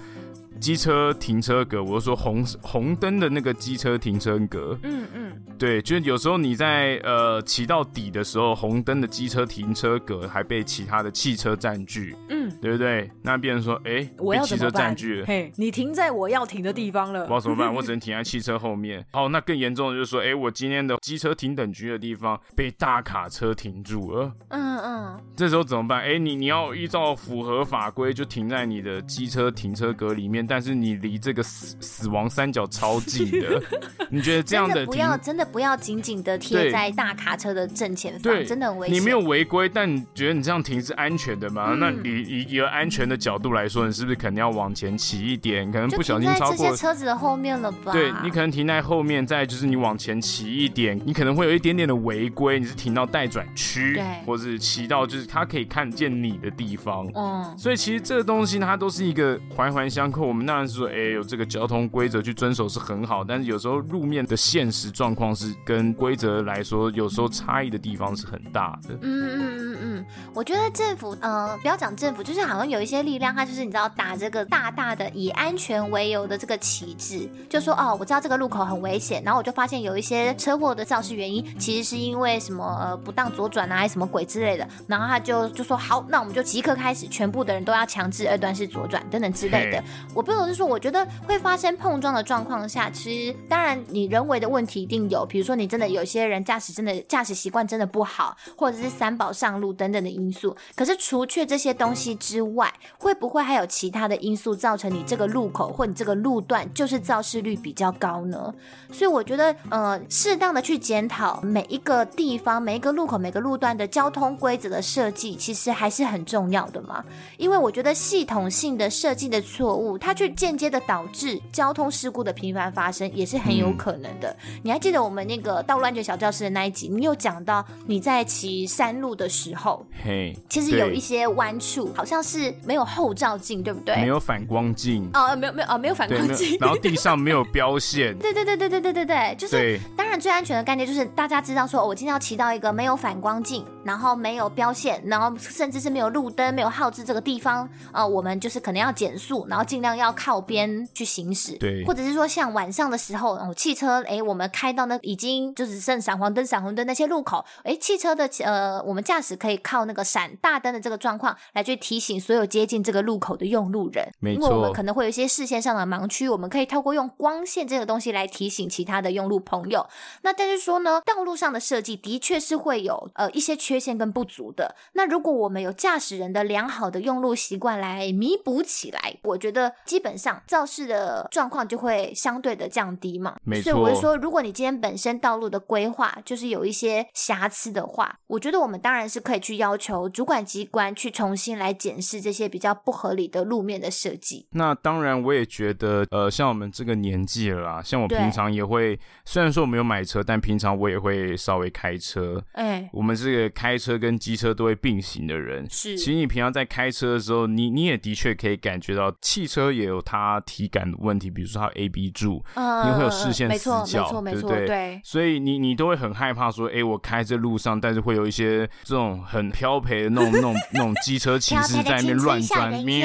机车停车格，我是说红红灯的那个机车停车格，嗯嗯，对，就是有时候你在呃骑到底的时候，红灯的机车停车格还被其他的汽车占据，嗯，对不对？那变成说，哎，我要汽车占据了，嘿，你停在我要停的地方了，我要怎么办？我只能 停在汽车后面。哦，那更严重的就是说，哎，我今天的机车停等区的地方被大卡车停住了，嗯嗯，这时候怎么办？哎，你你要依照符合法规就停在你的机车停车格里面，但是你离这个死死亡三角超近的，你觉得这样的不要真的不要紧紧的贴在大卡车的正前方，对，真的很危险。你没有违规，但你觉得你这样停是安全的吗？嗯、那你以一个安全的角度来说，你是不是肯定要往前骑一点？可能不小心超过这些车子的后面了吧？对，你可能停在后面，再就是你往前骑一点，你可能会有一点点的违规。你是停到待转区，对，或者是骑到就是他可以看见你的地方。嗯，所以其实这个东西它都是一个环环相扣。我们当然是说，哎、欸，有这个交通规则去遵守是很好，但是有时候路面的现实状况是跟规则来说，有时候差异的地方是很大的。嗯嗯嗯嗯，我觉得政府，呃，不要讲政府，就是好像有一些力量，它就是你知道打这个大大的以安全为由的这个旗帜，就说哦，我知道这个路口很危险，然后我就发现有一些车祸的肇事原因，其实是因为什么呃不当左转啊，还是什么鬼之类的，然后他就就说好，那我们就即刻开始，全部的人都要强制二段式左转等等之类的。我不懂，是说我觉得会发生碰撞的状况下，其实当然你人为的问题一定有，比如说你真的有些人驾驶真的驾驶习惯真的不好，或者是三宝上路等等的因素。可是除却这些东西之外，会不会还有其他的因素造成你这个路口或你这个路段就是肇事率比较高呢？所以我觉得，呃，适当的去检讨每一个地方、每一个路口、每个路段的交通规则的设计，其实还是很重要的嘛。因为我觉得系统性的设计的错误，它去间接的导致交通事故的频繁发生，也是很有可能的。嗯、你还记得我们那个道路安全小教室的那一集，你有讲到你在骑山路的时候，嘿，其实有一些弯处好像是没有后照镜，对不对？没有反光镜。哦，没有没有哦，没有反光镜，然后地上没有标线，对对对对对对对对，就是当然最安全的概念就是大家知道说，我今天要骑到一个没有反光镜，然后没有标线，然后甚至是没有路灯、没有号志这个地方，呃，我们就是可能要减速，然后尽量要靠边去行驶，对，或者是说像晚上的时候，哦，汽车哎，我们开到那已经就只剩闪黄灯、闪红灯那些路口，哎，汽车的呃，我们驾驶可以靠那个闪大灯的这个状况来去提醒所有接近这个路口的用路人，没错，因为我们可能会有一些视线上的盲区，我们可以透过用光线这个东西来提醒其他的用路朋友。那但是说呢，道路上的设计的确是会有呃一些缺陷跟不足的。那如果我们有驾驶人的良好的用路习惯来弥补起来，我觉得基本上肇事的状况就会相对的降低嘛。没错。所以我是说，如果你今天本身道路的规划就是有一些瑕疵的话，我觉得我们当然是可以去要求主管机关去重新来检视这些比较不合理的路面的设计。那当然，我也觉得，呃，像我们这个年纪了啦，像我平常也会，虽然说我没有买车，但平常我也会稍微开车。哎、欸，我们这个开车跟机车都会并行的人，是。其实你平常在开车的时候，你你也的确可以感觉到汽车也有它体感的问题，比如说它 A B 柱，嗯、你会有视线死角，没错，没错，对不对？对。所以你你都会很害怕说，哎、欸，我开在路上，但是会有一些这种很漂培的那种 那种那种机车骑士在那边乱钻，咩，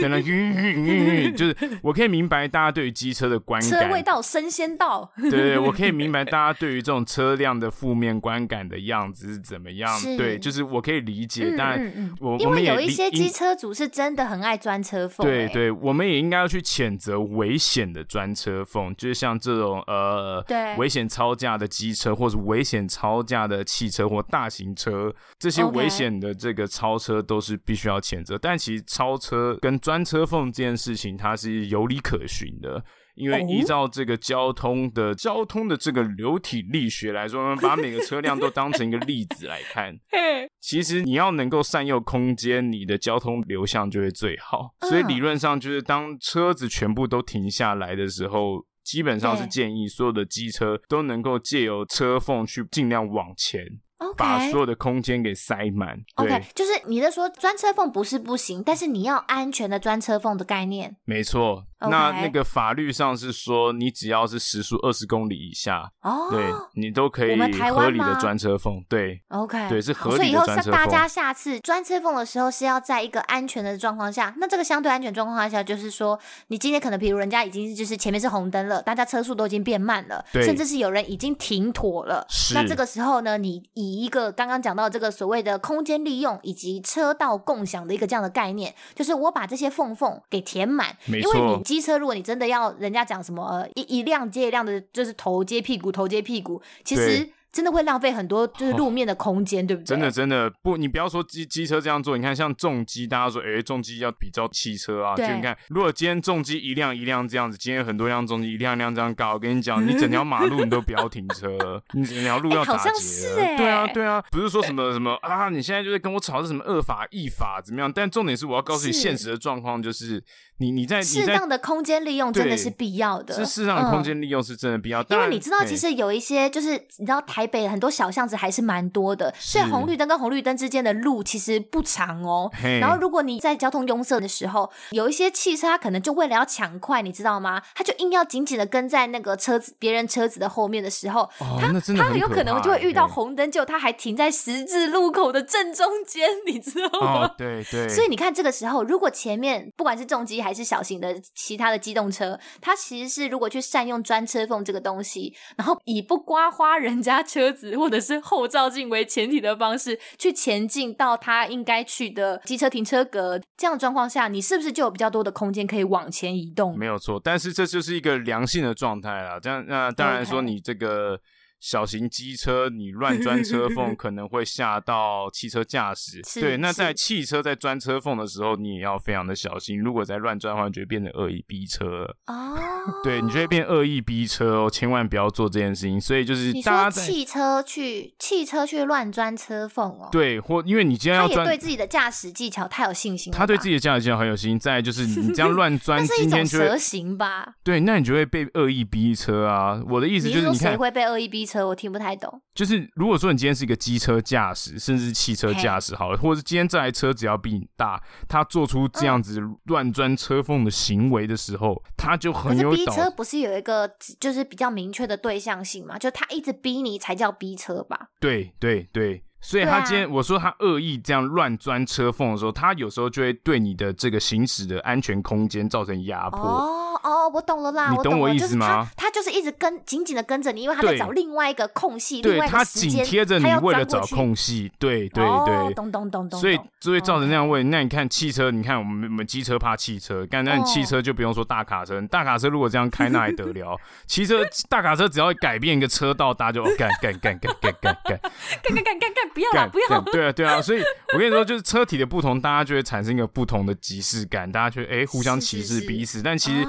在那晕晕晕晕，就是我可以明白大家对于机车的观感，车味道升仙道，对对，我可以明白大家对于这种车辆的负面观感的样子是怎么样，对，就是我可以理解，但我因为有一些机车主是真的很爱钻车缝，对对，我们也应该要去谴责危险的钻车缝，就是像这种呃，对，危险超驾的机车，或是危险超驾的汽车或大型车，这些危险的这个超车都是必须要谴责。但其实超车跟专车缝这件事情，它是有理可循的。因为依照这个交通的、哦、交通的这个流体力学来说，我们把每个车辆都当成一个粒子来看。其实你要能够善用空间，你的交通流向就会最好。所以理论上就是，当车子全部都停下来的时候，基本上是建议所有的机车都能够借由车缝去尽量往前。Okay. 把所有的空间给塞满。OK，就是你在说钻车缝不是不行，但是你要安全的钻车缝的概念。没错.那那个法律上是说，你只要是时速二十公里以下，哦，对你都可以合理的专车缝。对，OK，对，是合理的专车缝。所以以后大家下次专车缝的时候是要在一个安全的状况下。那这个相对安全状况下，就是说，你今天可能比如人家已经就是前面是红灯了，大家车速都已经变慢了，对，甚至是有人已经停妥了。是。那这个时候呢，你以一个刚刚讲到这个所谓的空间利用以及车道共享的一个这样的概念，就是我把这些缝缝给填满。没错。因为你机车，如果你真的要人家讲什么呃一一辆接一辆的，就是头接屁股，头接屁股，其实。真的会浪费很多，就是路面的空间，哦，对不对？真的，真的不，你不要说机机车这样做，你看像重机，大家说，哎，重机要比较汽车啊，就你看，如果今天重机一辆一辆这样子，今天很多辆重机一辆一辆这样搞，我跟你讲，你整条马路你都不要停车，你整条路要打结，对啊，对啊，不是说什么什么啊，你现在就在跟我吵是什么恶法异法怎么样？但重点是我要告诉你，现实的状况就是。你你在适当的空间利用真的是必要的，是适当的空间利用是真的必要。因为你知道，其实有一些就是你知道台北很多小巷子还是蛮多的，所以红绿灯跟红绿灯之间的路其实不长哦。然后如果你在交通拥塞的时候，有一些汽车它可能就为了要抢快，你知道吗？它就硬要紧紧的跟在那个车子别人车子的后面的时候，他他很有可能就会遇到红灯，就它还停在十字路口的正中间，你知道吗？对对。所以你看这个时候，如果前面不管是重机还是小型的其他的机动车，它其实是如果去善用专车缝这个东西，然后以不刮花人家车子或者是后照镜为前提的方式去前进到它应该去的机车停车格，这样的状况下，你是不是就有比较多的空间可以往前移动？没有错，但是这就是一个良性的状态啦。这样，那当然说你这个。小型机车，你乱钻车缝 可能会吓到汽车驾驶。对，那在汽车在钻车缝的时候，你也要非常的小心。如果在乱钻的话，你就会变成恶意逼车了。哦，对，你就会变恶意逼车哦，千万不要做这件事情。所以就是大家在汽车去汽车去乱钻车缝哦。对，或因为你今天要钻，他也对自己的驾驶技巧太有信心。他对自己的驾驶技巧很有信心。再就是你这样乱 钻，今天就蛇行吧？对，那你就会被恶意逼车啊。我的意思就是，你看谁会被恶意逼车？我听不太懂。就是如果说你今天是一个机车驾驶，甚至是汽车驾驶好了，或者是今天这台车只要比你大，他做出这样子乱钻车缝的行为的时候，他就很有。可是逼车不是有一个就是比较明确的对象性嘛？就他一直逼你才叫逼车吧？对对对，所以他今天我说他恶意这样乱钻车缝的时候，他有时候就会对你的这个行驶的安全空间造成压迫。哦哦，我懂了啦，你懂我意思吗？他他就是一直跟紧紧的跟着你，因为他在找另外一个空隙，对，另外一个时间，他紧贴着你，为了找空隙，对对对，咚咚咚咚，所以就会造成这样问题。那你看汽车，你看我们我们机车怕汽车，但那你汽车就不用说大卡车，大卡车如果这样开那还得了？汽车大卡车只要改变一个车道，大家就干干干干干干干。干干干干 干，不要了不要，对啊对啊，所以我跟你说，就是车体的不同，大家就会产生一个不同的即视感，大家觉得哎互相歧视彼此，但其实。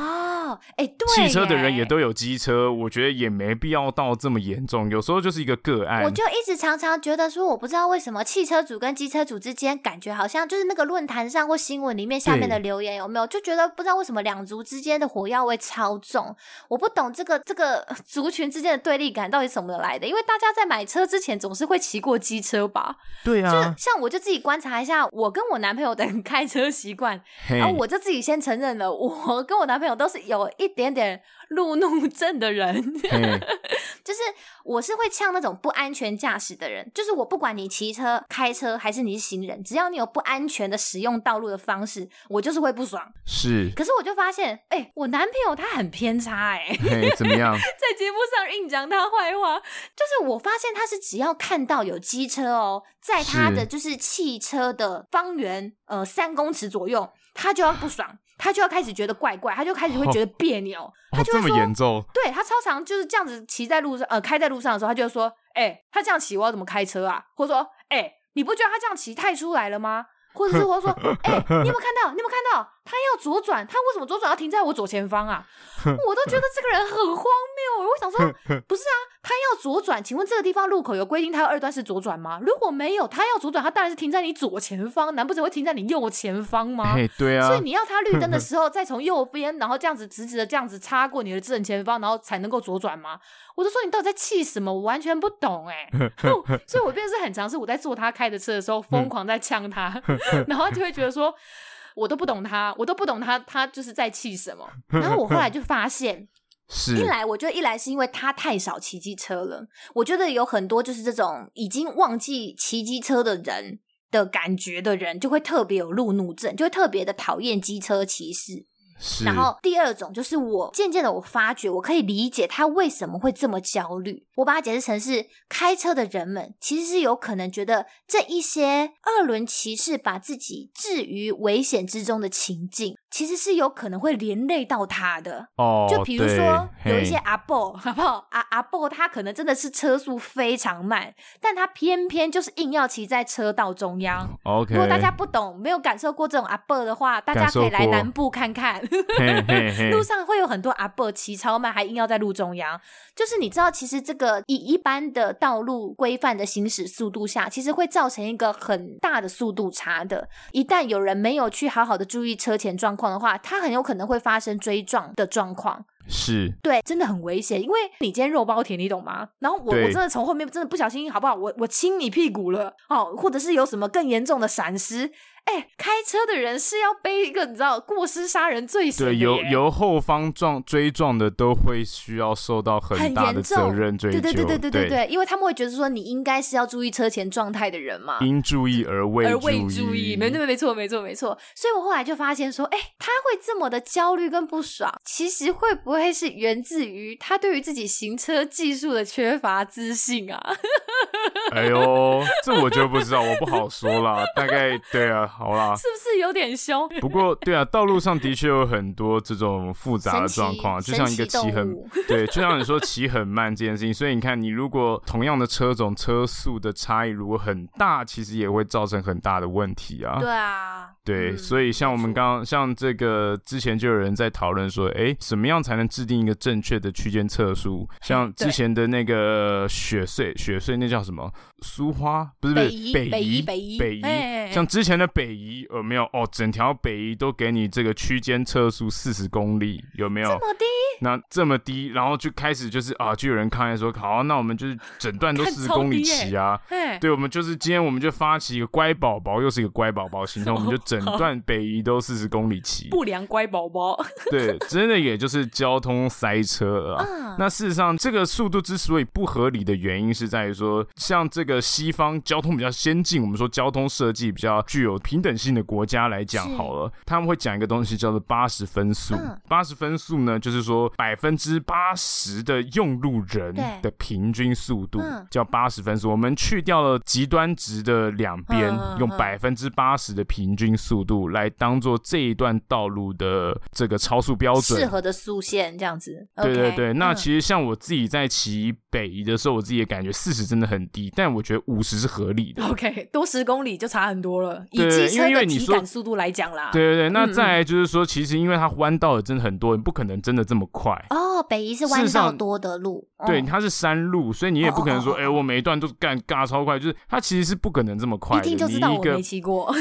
哎、欸，对，汽车的人也都有机车，我觉得也没必要到这么严重。有时候就是一个个案。我就一直常常觉得说，我不知道为什么汽车主跟机车主之间，感觉好像就是那个论坛上或新闻里面下面的留言有没有，就觉得不知道为什么两族之间的火药味超重。我不懂这个这个 族群之间的对立感到底怎么来的？因为大家在买车之前总是会骑过机车吧？对啊，就像我就自己观察一下，我跟我男朋友的 开车习惯，然后我就自己先承认了，我跟我男朋友都是有一点点。路怒症的人，就是我是会呛那种不安全驾驶的人。就是我不管你骑车、开车还是你是行人，只要你有不安全的使用道路的方式，我就是会不爽。是，可是我就发现，哎、欸，我男朋友他很偏差、欸，哎，怎么样？在节目上硬讲他坏话，就是我发现他是只要看到有机车哦，在他的就是汽车的方圆呃三公尺左右，他就要不爽。他就要开始觉得怪怪，他就开始会觉得别扭，哦、他就会说，哦、这么严重？对，他超常就是这样子骑在路上，呃，开在路上的时候，他就会说，哎、欸，他这样骑我要怎么开车啊？或者说，哎、欸，你不觉得他这样骑太出来了吗？或者是我说，哎、欸，你有没有看到？你有没有看到？他要左转，他为什么左转要停在我左前方啊？我都觉得这个人很荒谬。我想说，不是啊，他要左转，请问这个地方路口有规定他要二段式左转吗？如果没有，他要左转，他当然是停在你左前方，难不成会停在你右前方吗？对啊。所以你要他绿灯的时候再从右边，然后这样子直直的这样子插过你的正前方，然后才能够左转吗？我就说你到底在气什么？我完全不懂哎。所以我变得是很尝试我在坐他开的车的时候疯狂在呛他，然后就会觉得说。我都不懂他，我都不懂他，他就是在气什么。然后我后来就发现，是一来我觉得一来是因为他太少骑机车了，我觉得有很多就是这种已经忘记骑机车的人的感觉的人，就会特别有路怒症，就会特别的讨厌机车骑士。然后第二种就是我渐渐的我发觉，我可以理解他为什么会这么焦虑。我把它解释成是开车的人们其实是有可能觉得这一些二轮骑士把自己置于危险之中的情境，其实是有可能会连累到他的。哦，就比如说有一些阿伯，好不好？阿阿伯他可能真的是车速非常慢，但他偏偏就是硬要骑在车道中央。OK，如果大家不懂，没有感受过这种阿伯的话，大家可以来南部看看。嘿嘿嘿路上会有很多阿伯骑超慢，还硬要在路中央。就是你知道，其实这个以一般的道路规范的行驶速度下，其实会造成一个很大的速度差的。一旦有人没有去好好的注意车前状况的话，他很有可能会发生追撞的状况。是对，真的很危险，因为你今天肉包铁，你懂吗？然后我我真的从后面真的不小心，好不好？我我亲你屁股了，哦，或者是有什么更严重的闪失。哎，开车的人是要背一个你知道过失杀人罪行的。对，由由后方撞追撞的都会需要受到很大的责任追究。对对对对对对对，因为他们会觉得说你应该是要注意车前状态的人嘛。因注意而未而未注意，没没没错没错没错。所以我后来就发现说，哎，他会这么的焦虑跟不爽，其实会不会是源自于他对于自己行车技术的缺乏自信啊？哎呦，这我就不知道，我不好说啦。大概对啊。好啦，是不是有点凶？不过，对啊，道路上的确有很多这种复杂的状况，就像一个骑很对，就像你说骑很慢这件事情。所以你看，你如果同样的车种车速的差异如果很大，其实也会造成很大的问题啊。对啊，对，嗯、所以像我们刚刚像这个之前就有人在讨论说，哎，什么样才能制定一个正确的区间测速？像 之前的那个雪穗，雪穗那叫什么？苏花不是不是北宜北宜北宜，像之前的北。北宜有没有哦？整条北宜都给你这个区间测速四十公里，有没有？这么低？那这么低，然后就开始就是啊，就有人抗议说，好啊，那我们就是整段都四十公里骑啊。对，我们就是今天我们就发起一个乖宝宝，又是一个乖宝宝行 动，我们就整段北宜都四十公里骑。不良乖宝宝。对，真的也就是交通塞车啊。嗯、那事实上，这个速度之所以不合理的原因是在于说，像这个西方交通比较先进，我们说交通设计比较具有平等性的国家来讲好了，他们会讲一个东西叫做八十分速。八十分速呢，就是说百分之八十的用路人的平均速度叫八十分速。我们去掉了极端值的两边，用百分之八十的平均速度来当做这一段道路的这个超速标准，适合的速限这样子。对对对，那其实像我自己在骑北移的时候，我自己也感觉四十真的很低，但我觉得五十是合理的。OK，多十公里就差很多了。对，因为因为。你说速度来讲啦，对对对，那再来就是说，其实因为它弯道的真的很多，你不可能真的这么快哦。北宜是弯道多的路，对，它是山路，所以你也不可能说，哎，我每一段都干嘎超快，就是它其实是不可能这么快的。一听就知道我没骑过。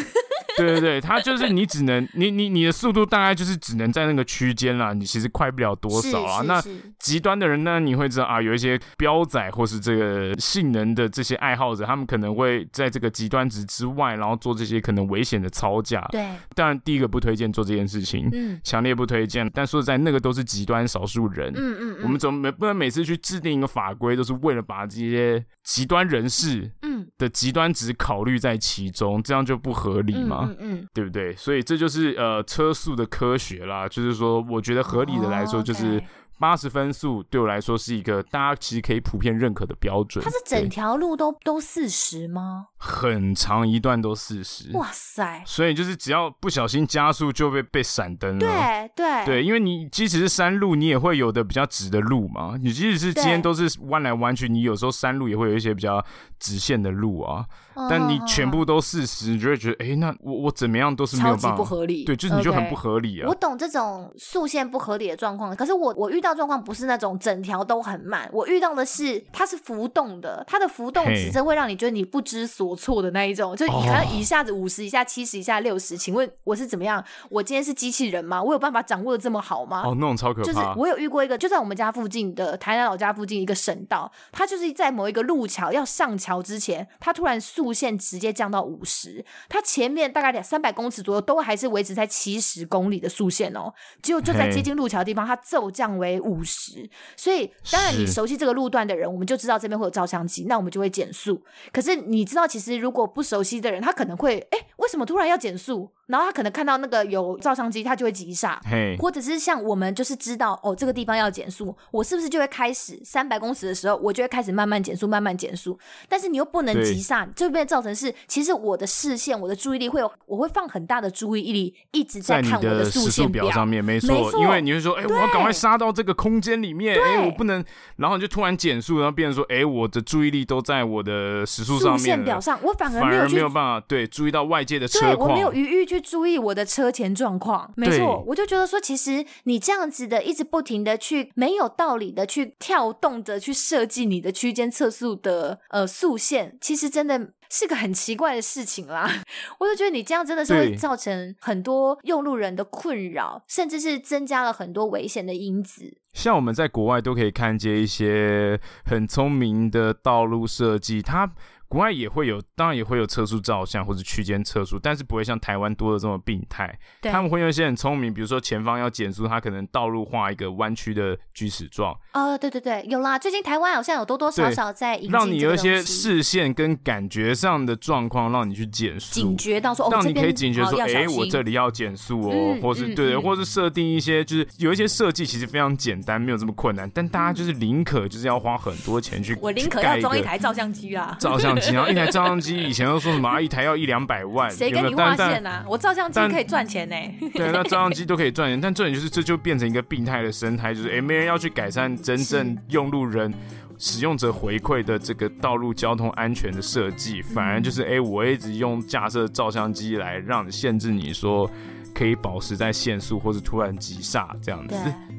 对对对，它就是你只能你你你的速度大概就是只能在那个区间啦，你其实快不了多少啊。那极端的人呢，你会知道啊，有一些标仔或是这个性能的这些爱好者，他们可能会在这个极端值之外，然后做这些可能危险的操驾。对，当然第一个不推荐做这件事情，嗯，强烈不推荐。但说实在，那个都是极端少数人，嗯嗯，嗯，我们怎么每不能每次去制定一个法规，都是为了把这些极端人士，嗯的极端值考虑在其中，这样就不合理嘛。嗯嗯，对不对？所以这就是呃车速的科学啦，就是说，我觉得合理的来说就是。八十分速对我来说是一个大家其实可以普遍认可的标准。它是整条路都都四十吗？很长一段都四十。哇塞！所以就是只要不小心加速就被被闪灯了。对对对，因为你即使是山路，你也会有的比较直的路嘛。你即使是今天都是弯来弯去，你有时候山路也会有一些比较直线的路啊。但你全部都四十，你就会觉得，哎、欸，那我我怎么样都是没有办法。不合理。对，就是你就很不合理啊。Okay. 我懂这种速线不合理的状况，可是我我遇到状况不是那种整条都很慢，我遇到的是它是浮动的，它的浮动指针会让你觉得你不知所措的那一种，就好像一下子五十，一下七十，一下六十。请问我是怎么样？我今天是机器人吗？我有办法掌握的这么好吗？哦，那种超可怕。就是我有遇过一个，就在我们家附近的台南老家附近一个省道，它就是在某一个路桥要上桥之前，它突然速速限直接降到五十，它前面大概两三百公尺左右都还是维持在七十公里的速限哦，结果就在接近路桥的地方，它骤降为五十。所以当然你熟悉这个路段的人，我们就知道这边会有照相机，那我们就会减速。可是你知道，其实如果不熟悉的人，他可能会哎，为什么突然要减速？然后他可能看到那个有照相机，他就会急刹。嘿，或者是像我们就是知道哦，这个地方要减速，我是不是就会开始三百公尺的时候，我就会开始慢慢减速，慢慢减速。但是你又不能急刹，就会变造成是，其实我的视线、我的注意力会有，我会放很大的注意力一直在看我的速线表上面，没错，没错，因为你会说，哎，我要赶快刹到这个空间里面，哎，我不能，然后你就突然减速，然后变成说，哎，我的注意力都在我的时速上面，速线表上，我反而反而没有办法对注意到外界的车况，我没有余裕去注意我的。车前状况，没错，我就觉得说，其实你这样子的，一直不停的去没有道理的去跳动着去设计你的区间测速的呃速限，其实真的是个很奇怪的事情啦。我就觉得你这样真的是会造成很多用路人的困扰，甚至是增加了很多危险的因子。像我们在国外都可以看见一些很聪明的道路设计，它。国外也会有，当然也会有测速照相或者区间测速，但是不会像台湾多的这么病态。他们会用一些很聪明，比如说前方要减速，他可能道路画一个弯曲的锯齿状。哦，对对对，有啦。最近台湾好像有多多少少在让你有一些视线跟感觉上的状况，让你去减速，警觉到说，哦，让你可以警觉说，哎、欸，我这里要减速哦，嗯、或是对，嗯、或是设定一些，就是有一些设计其实非常简单，没有这么困难，但大家就是宁可就是要花很多钱去，我宁可要装一台照相机啊，照相。然后一台照相机以前都说什么啊一台要一两百万，谁给你划线呐？我照相机可以赚钱呢。对，那照相机都可以赚钱，但重点就是这就变成一个病态的生态，就是哎，没人要去改善真正用路人、使用者回馈的这个道路交通安全的设计，反而就是哎，我一直用架设照相机来让你限制你说可以保持在限速，或是突然急刹这样子。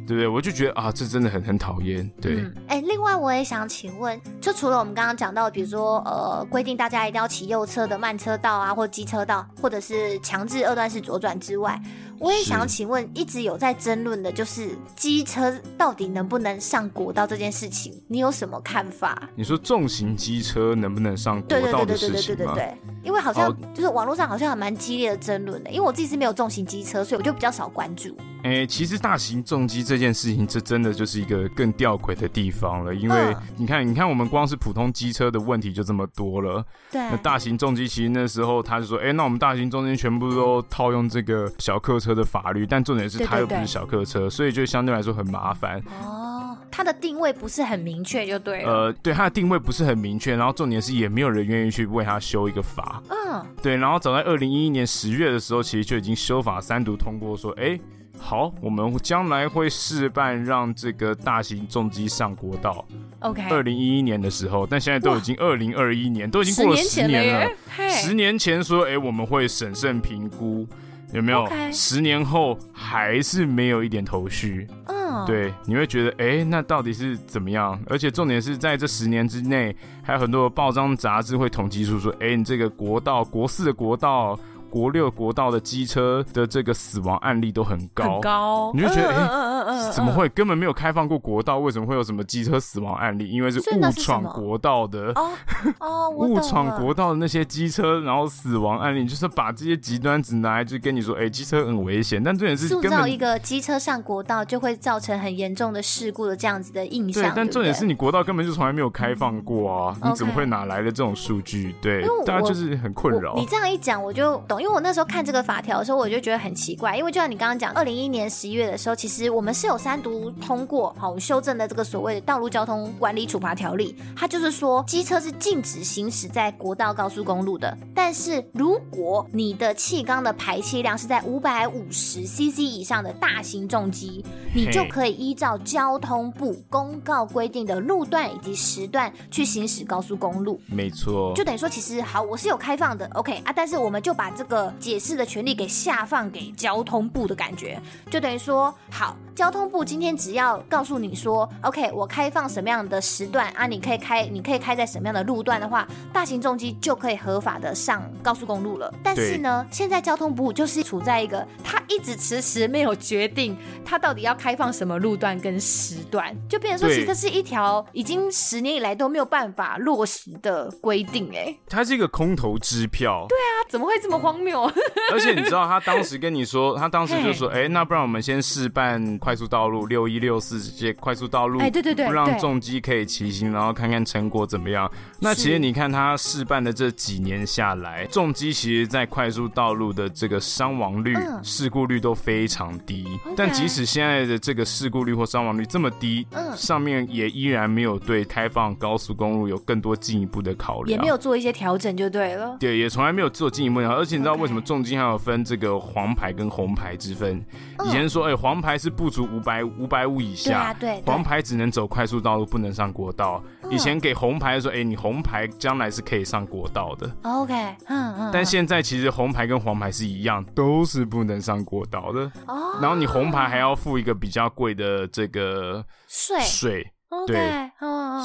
对不对？我就觉得啊，这真的很很讨厌。对，哎、嗯，另外我也想请问，就除了我们刚刚讲到，比如说呃，规定大家一定要骑右侧的慢车道啊，或机车道，或者是强制二段式左转之外，我也想请问，一直有在争论的，就是机车到底能不能上国道这件事情，你有什么看法？你说重型机车能不能上国道的事情吗？因为好像就是网络上好像还蛮激烈的争论的，因为我自己是没有重型机车，所以我就比较少关注。哎，其实大型重机这件事情，这真的就是一个更吊诡的地方了。因为你看，你看，我们光是普通机车的问题就这么多了。对。那大型重机其实那时候他就说，哎，那我们大型重机全部都套用这个小客车的法律，但重点是它又不是小客车，所以就相对来说很麻烦。哦，它的定位不是很明确，就对了。呃，对，它的定位不是很明确，然后重点是也没有人愿意去为它修一个法。嗯。对，然后早在二零一一年十月的时候，其实就已经修法三读通过，说，哎。好，我们将来会试办让这个大型重机上国道。OK，二零一一年的时候，但现在都已经二零二一年，都已经过了十年了。十年前说，哎，我们会审慎评估，有没有？Okay. 十年后还是没有一点头绪。嗯，对，你会觉得，哎，那到底是怎么样？而且重点是在这十年之内，还有很多报章杂志会统计出说，哎，你这个国道，国四的国道。国六国道的机车的这个死亡案例都很高，很高，你就觉得哎，怎么会根本没有开放过国道？为什么会有什么机车死亡案例？因为是误闯国道的哦哦，误闯国道的那些机车，然后死亡案例，就是把这些极端值拿来就跟你说，哎，机车很危险。但重点是，塑造一个机车上国道就会造成很严重的事故的这样子的印象。对，但重点是你国道根本就从来没有开放过啊，你怎么会哪来的这种数据？对，大家就是很困扰。你这样一讲，我就懂。因为我那时候看这个法条的时候，我就觉得很奇怪，因为就像你刚刚讲，二零一一年十一月的时候，其实我们是有三读通过，好修正的这个所谓的道路交通管理处罚条例，它就是说机车是禁止行驶在国道、高速公路的，但是如果你的气缸的排气量是在五百五十 CC 以上的大型重机，你就可以依照交通部公告规定的路段以及时段去行驶高速公路。没错，就等于说，其实好，我是有开放的，OK 啊，但是我们就把这个。解释的权利给下放给交通部的感觉，就等于说，好，交通部今天只要告诉你说，OK，我开放什么样的时段啊，你可以开，你可以开在什么样的路段的话，大型重机就可以合法的上高速公路了。但是呢，现在交通部就是处在一个他一直迟迟没有决定，他到底要开放什么路段跟时段，就变成说，其实这是一条已经十年以来都没有办法落实的规定。哎，它是一个空头支票。对啊，怎么会这么荒谬？而且你知道，他当时跟你说，他当时就说，哎，那不然我们先试办快速道路六一六四这些快速道路，哎，对对对，不让重机可以骑行，然后看看成果怎么样。那其实你看他试办的这几年下来，重机其实，在快速道路的这个伤亡率、嗯、事故率都非常低。但即使现在的这个事故率或伤亡率这么低，嗯，上面也依然没有对开放高速公路有更多进一步的考量，也没有做一些调整就对了。对，也从来没有做进一步的。而且你知道为什么重机还有分这个黄牌跟红牌之分？以前说，哎、欸，黄牌是不足五百五百五以下，对，啊对，对，黄牌只能走快速道路，不能上国道。以前给红牌的时候，哎、欸，你红牌将来是可以上国道的。OK，嗯嗯。但现在其实红牌跟黄牌是一样，都是不能上国道的。哦。然后你红牌还要付一个比较贵的这个税税。对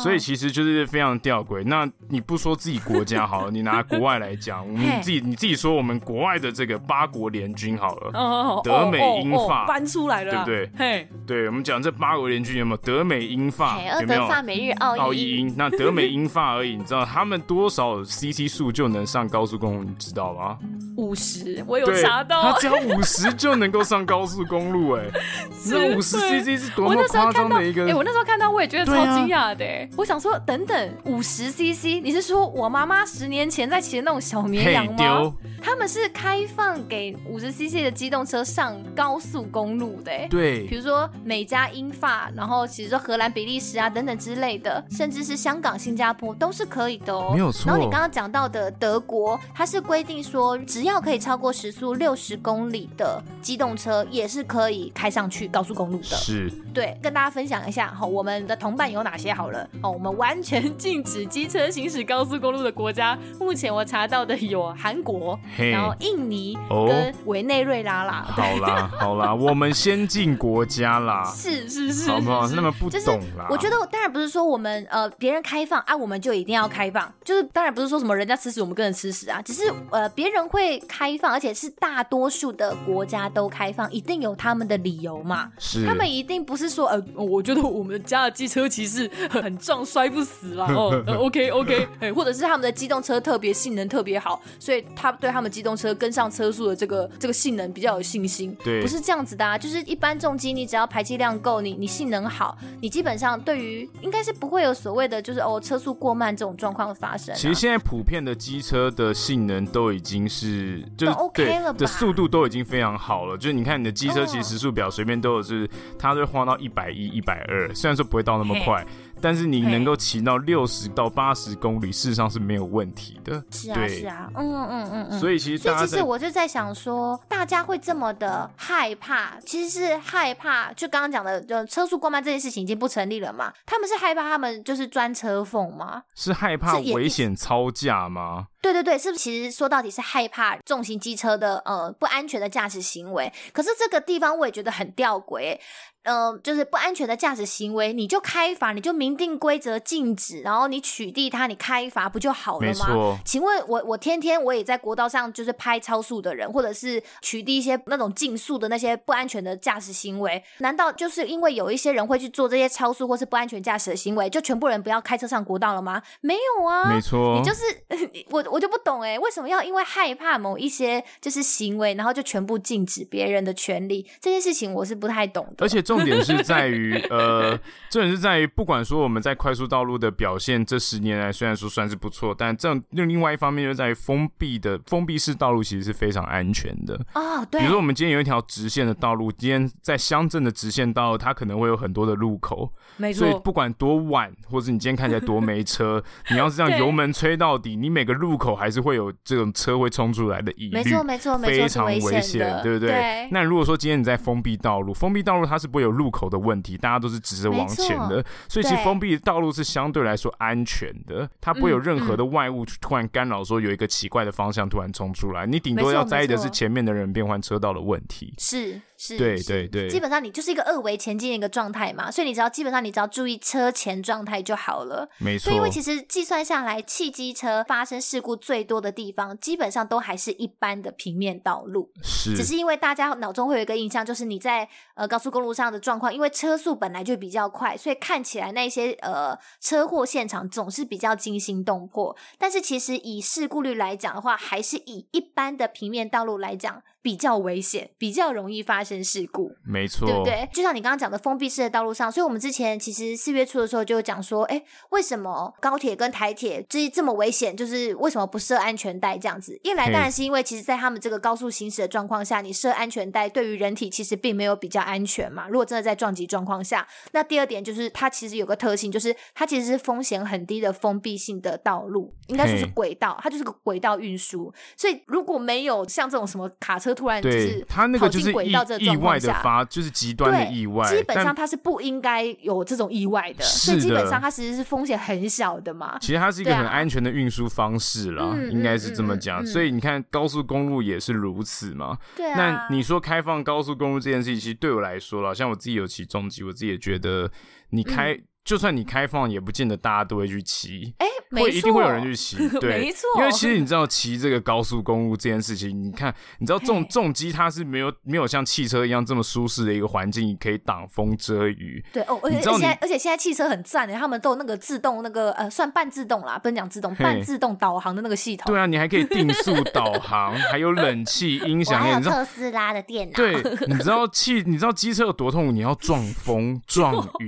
所以其实就是非常吊诡。那你不说自己国家好了，你拿国外来讲，我们自己你自己说我们国外的这个八国联军好了，哦、德美英法搬出来了，对不对？嘿，对，我们讲这八国联军有没有德美英法？有没有？法美日澳澳英？那德美英法而已，你知道他们多少 CC 数就能上高速公路？你知道吗？五十，我有查到，他只要五十就能够上高速公路，哎，这五十 CC 是多么夸张的一个？哎，我那时候看到我也觉得超惊讶的，啊、我想说，等等，五十 CC，你是说我妈妈十年前在骑的那种小绵羊吗？他们是开放给五十 CC 的机动车上高速公路的，对，比如说美加英法，然后其实说荷兰、比利时啊等等之类的，甚至是香港、新加坡都是可以的哦，没有错。然后你刚刚讲到的德国，它是规定说，只要可以超过时速六十公里的机动车，也是可以开上去高速公路的。是，对，跟大家分享一下哈，我们的同伴有哪些好了？哦，我们完全禁止机车行驶高速公路的国家，目前我查到的有韩国。然后印尼跟委内瑞拉啦，好啦好啦，我们先进国家啦，是是是，好不好？那么不懂啦。我觉得当然不是说我们呃别人开放啊，我们就一定要开放，就是当然不是说什么人家吃屎我们跟着吃屎啊，只是呃别人会开放，而且是大多数的国家都开放，一定有他们的理由嘛。是，他们一定不是说呃，我觉得我们家的机车骑士很壮，摔不死啦。哦、呃、，OK OK，哎，或者是他们的机动车特别性能特别好，所以他对他们机动车。车跟上车速的这个这个性能比较有信心，对，不是这样子的啊，就是一般重机，你只要排气量够，你你性能好，你基本上对于应该是不会有所谓的就是哦车速过慢这种状况发生啊。其实现在普遍的机车的性能都已经是就是 OK 了吧，的速度都已经非常好了，就是你看你的机车其实时速表随便都有是，它会花到一百一、一百二，虽然说不会到那么快。但是你能够骑到六十到八十公里，事实上是没有问题的。是啊，是啊，嗯嗯嗯嗯。所以其实，所以其实我就在想说，大家会这么的害怕，其实是害怕，就刚刚讲的，就车速过慢这件事情已经不成立了嘛？他们是害怕他们就是钻车缝吗？是害怕危险超驾吗？对对对，是不是其实说到底是害怕重型机车的呃不安全的驾驶行为？可是这个地方我也觉得很吊诡。嗯、呃，就是不安全的驾驶行为，你就开罚，你就明定规则禁止，然后你取缔他，你开罚不就好了吗？没错。请问我我天天我也在国道上就是拍超速的人，或者是取缔一些那种竞速的那些不安全的驾驶行为，难道就是因为有一些人会去做这些超速或是不安全驾驶的行为，就全部人不要开车上国道了吗？没有啊，没错。你就是 我我就不懂哎，为什么要因为害怕某一些就是行为，然后就全部禁止别人的权利？这件事情我是不太懂的，而且。重点是在于，呃，重点是在于，不管说我们在快速道路的表现，这十年来虽然说算是不错，但这另另外一方面就在于封闭的封闭式道路其实是非常安全的哦。对，比如说我们今天有一条直线的道路，今天在乡镇的直线道路，它可能会有很多的路口，没错。所以不管多晚，或者你今天看起来多没车，你要是这样油门吹到底，你每个路口还是会有这种车会冲出来的疑虑，没错没错没错，非常危险，对不对？对。那如果说今天你在封闭道路，封闭道路它是不会有路口的问题，大家都是直着往前的，所以其实封闭的道路是相对来说安全的，它不会有任何的外物突然干扰，说有一个奇怪的方向突然冲出来，你顶多要在意的是前面的人变换车道的问题。是。是，对对对，基本上你就是一个二维前进的一个状态嘛，所以你只要基本上你只要注意车前状态就好了。没错。所以因为其实计算下来，汽机车发生事故最多的地方，基本上都还是一般的平面道路。是。只是因为大家脑中会有一个印象，就是你在呃高速公路上的状况，因为车速本来就比较快，所以看起来那些呃车祸现场总是比较惊心动魄。但是其实以事故率来讲的话，还是以一般的平面道路来讲。比较危险，比较容易发生事故，没错，对不对？就像你刚刚讲的封闭式的道路上，所以我们之前其实四月初的时候就讲说，哎，为什么高铁跟台铁这这么危险？就是为什么不设安全带这样子？一来当然是因为其实在他们这个高速行驶的状况下，你设安全带对于人体其实并没有比较安全嘛。如果真的在撞击状况下，那第二点就是它其实有个特性，就是它其实是风险很低的封闭性的道路，应该说是轨道，它就是个轨道运输。所以如果没有像这种什么卡车突然就是它那个就是意意外的发，就是极端的意外。基本上它是不应该有这种意外的，所以基本上它其实是风险很小的嘛。其实它是一个很安全的运输方式啦，啊、应该是这么讲。所以你看高速公路也是如此嘛。对啊。那你说开放高速公路这件事情，其实对我来说啦，像我自己有骑重机，我自己也觉得你开。嗯就算你开放，也不见得大家都会去骑。哎、欸，会一定会有人去骑，对，没错。因为其实你知道，骑这个高速公路这件事情，你看，你知道重重机它是没有没有像汽车一样这么舒适的一个环境，可以挡风遮雨。对哦，而且现在而且现在汽车很赞的，他们都有那个自动那个呃，算半自动啦，不能讲自动，半自动导航的那个系统。对啊，你还可以定速导航，还有冷气、音响，还有特斯拉的电脑。对，你知道汽，你知道机车有多痛苦？你要撞风 撞雨。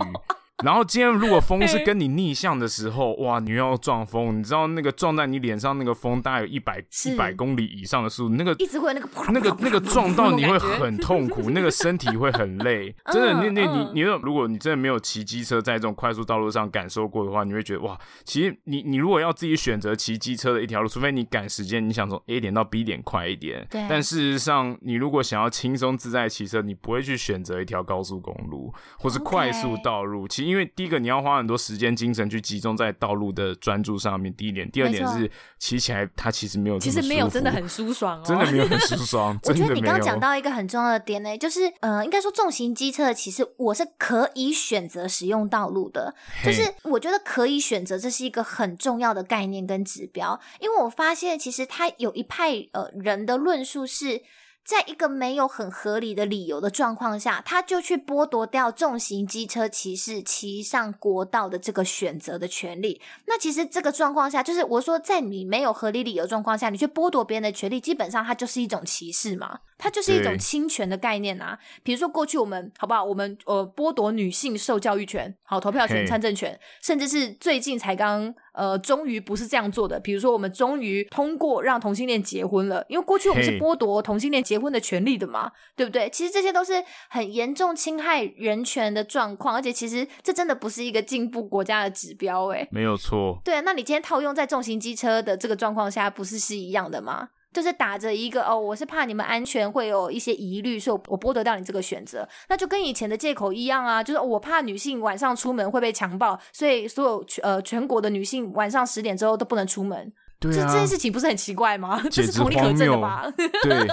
然后今天如果风是跟你逆向的时候，哇，你又要撞风，你知道那个撞在你脸上那个风大概有一百一百公里以上的速度，那个一直会那个那个那个撞到你会很痛苦，那个身体会很累，真的，那那你你如果你真的没有骑机车在这种快速道路上感受过的话，你会觉得哇，其实你你如果要自己选择骑机车的一条路，除非你赶时间，你想从 A 点到 B 点快一点，对，但事实上你如果想要轻松自在骑车，你不会去选择一条高速公路或是快速道路，其实。因为第一个你要花很多时间精神去集中在道路的专注上面，第一点，第二点是骑起来它其实没有，其实没有真的很舒爽哦，真的没有很 舒爽。我觉得你刚刚讲到一个很重要的点呢，就是呃，应该说重型机车其实我是可以选择使用道路的，就是我觉得可以选择，这是一个很重要的概念跟指标，因为我发现其实它有一派呃人的论述是。在一个没有很合理的理由的状况下，他就去剥夺掉重型机车骑士骑上国道的这个选择的权利。那其实这个状况下，就是我说，在你没有合理理由状况下，你去剥夺别人的权利，基本上它就是一种歧视嘛，它就是一种侵权的概念啊。比如说过去我们好不好？我们呃剥夺女性受教育权、好投票权、参政权，甚至是最近才刚。呃，终于不是这样做的。比如说，我们终于通过让同性恋结婚了，因为过去我们是剥夺同性恋结婚的权利的嘛，对不对？其实这些都是很严重侵害人权的状况，而且其实这真的不是一个进步国家的指标，哎，没有错。对啊，那你今天套用在重型机车的这个状况下，不是是一样的吗？就是打着一个哦，我是怕你们安全会有一些疑虑，所以我剥夺掉你这个选择，那就跟以前的借口一样啊，就是我怕女性晚上出门会被强暴，所以所有呃全国的女性晚上十点之后都不能出门。对啊，这这件事情不是很奇怪吗？这是同理可证的吧？对，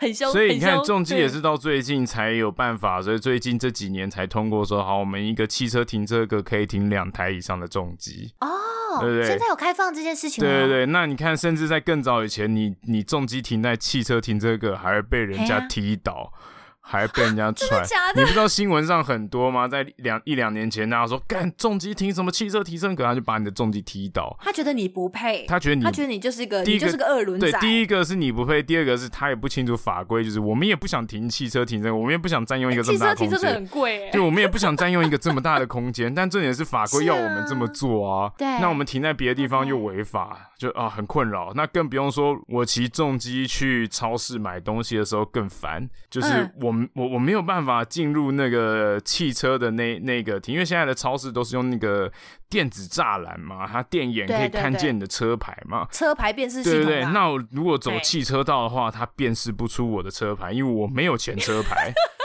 很凶。所以你看，重机也是到最近才有办法，所以最近这几年才通过说，好，我们一个汽车停车格可以停两台以上的重机。哦。对对对，现在有开放这件事情吗？对对对，那你看，甚至在更早以前，你你重机停在汽车停车格，还会被人家踢倒。还被人家踹，你不知道新闻上很多吗？在两一两年前，大家说干重机停什么汽车提升格，他就把你的重机踢倒。他觉得你不配，他觉得你，他觉得你就是一个，第一个就是个二轮仔。对，第一个是你不配，第二个是他也不清楚法规，就是我们也不想停汽车停车，我们也不想占用一个这么大的空间。汽车停车很贵，对，我们也不想占用一个这么大的空间。但重点是法规要我们这么做啊。对，那我们停在别的地方又违法，就啊很困扰。那更不用说我骑重机去超市买东西的时候更烦，就是我们我我没有办法。进入那个汽车的那那个停，因为现在的超市都是用那个电子栅栏嘛，它电眼可以看见你的车牌嘛，车牌辨识系统。对对对，那我如果走汽车道的话，它辨识不出我的车牌，因为我没有前车牌。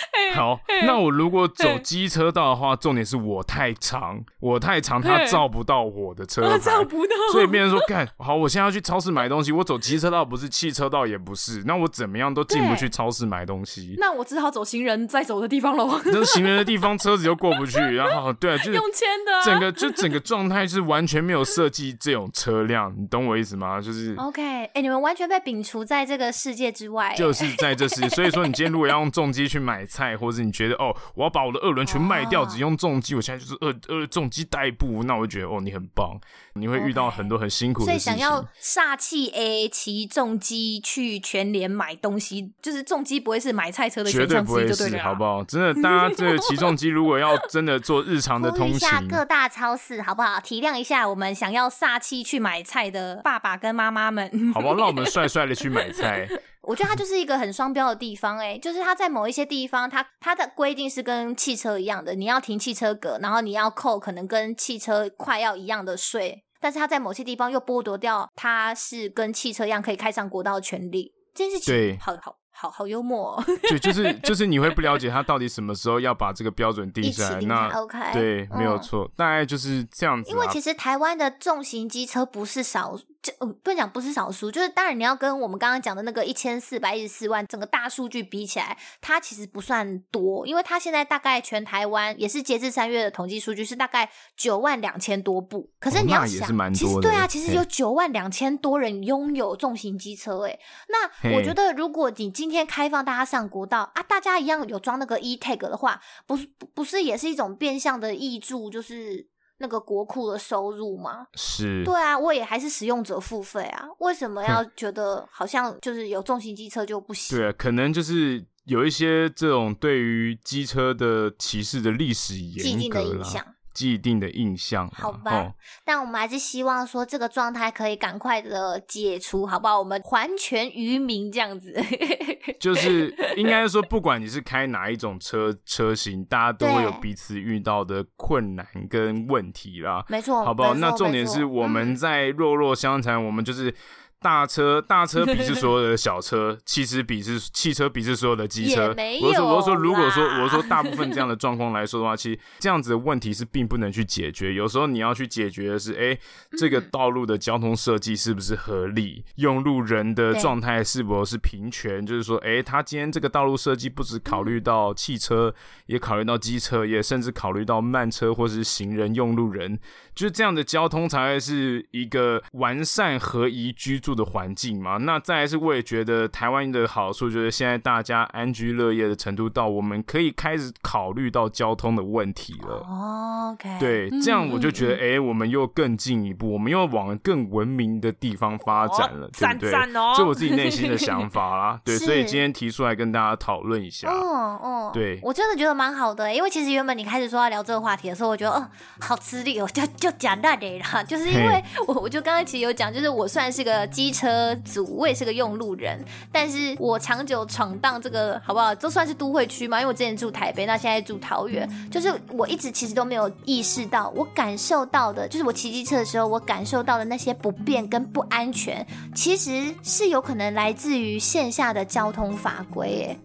好，那我如果走机车道的话，重点是我太长，我太长，它照不到我的车牌，照不到。所以别人说，干 好，我现在要去超市买东西，我走机车道不是，汽车道也不是，那我怎么样都进不去超市买东西。那我只好走行人在走的地方喽。那行人的地方车子又过不去，然后对，就是用签的，整个就整个状态是完全没有设计这种车辆，你懂我意思吗？就是 OK，哎、欸，你们完全被摒除在这个世界之外，就是在这世界。所以说，你今天如果要用重机去买菜，或者你觉得哦，我要把我的二轮全卖掉，只用重机，我现在就是二二重机代步，那我就觉得哦，你很棒。你会遇到很多很辛苦的事情。所以想要煞气 A 骑重机去全联买东西，就是重机不会是买菜车的选项之一，绝对不会是，好不好？真的，大家这个骑重机如果要真的做日常的 通勤，下各大超市好不好？体谅一下我们想要煞气去买菜的爸爸跟妈妈们，好不好？让我们帅帅的去买菜。我觉得它就是一个很双标的地方，欸，哎，就是它在某一些地方，它它的规定是跟汽车一样的，你要停汽车格，然后你要扣可能跟汽车快要一样的税，但是他在某些地方又剥夺掉他是跟汽车一样可以开上国道的权利，这件事情对，好好。好好幽默、哦，对，就 是就是你会不了解他到底什么时候要把这个标准定下来，那 OK，对，没有错，嗯、大概就是这样子、啊。因为其实台湾的重型机车不是少，就不能讲不是少数，就是当然你要跟我们刚刚讲的那个一千四百一十四万整个大数据比起来，它其实不算多，因为它现在大概全台湾也是截至三月的统计数据是大概九万两千多部，可是你要想，哦、其实对啊，其实有九万两千多人拥有重型机车，哎，那我觉得如果你今今天开放大家上国道啊，大家一样有装那个 e-tag 的话，不是不是也是一种变相的益助，就是那个国库的收入吗？是，对啊，我也还是使用者付费啊，为什么要 觉得好像就是有重型机车就不行？对啊，可能就是有一些这种对于机车的歧视的历史严格的印象。既定的印象，好吧，哦、但我们还是希望说这个状态可以赶快的解除，好不好？我们还权于民这样子，就是应该说，不管你是开哪一种车车型，大家都会有彼此遇到的困难跟问题啦，没错，好不好？那重点是我们在弱弱相残，我们就是。大车大车鄙视所有的小车，汽车鄙视 汽车鄙视所有的机车。我说我说，如果说我说大部分这样的状况来说的话，其实这样子的问题是并不能去解决。有时候你要去解决的是，哎、欸，这个道路的交通设计是不是合理？用路人的状态是否是平权？就是说，哎、欸，他今天这个道路设计不只考虑到汽车，也考虑到机车，也甚至考虑到慢车或是行人用路人，就是这样的交通才会是一个完善合宜居住的环境嘛，那再来是，我也觉得台湾的好处就是现在大家安居乐业的程度到，我们可以开始考虑到交通的问题了。哦，OK，对，这样我就觉得，哎、嗯欸，我们又更进一步，我们又往更文明的地方发展了，哦、对不对？赞赞哦，这我自己内心的想法啦。对，所以今天提出来跟大家讨论一下。哦哦，对，我真的觉得蛮好的，因为其实原本你开始说要聊这个话题的时候，我觉得，哦，好吃力哦，就就讲那里啦，就是因为我我就刚刚其实有讲，就是我算是个机车。组，我也是个用路人，但是我长久闯荡这个好不好，都算是都会区嘛。因为我之前住台北，那现在住桃园，就是我一直其实都没有意识到，我感受到的，就是我骑机车的时候，我感受到的那些不便跟不安全，其实是有可能来自于线下的交通法规，哎。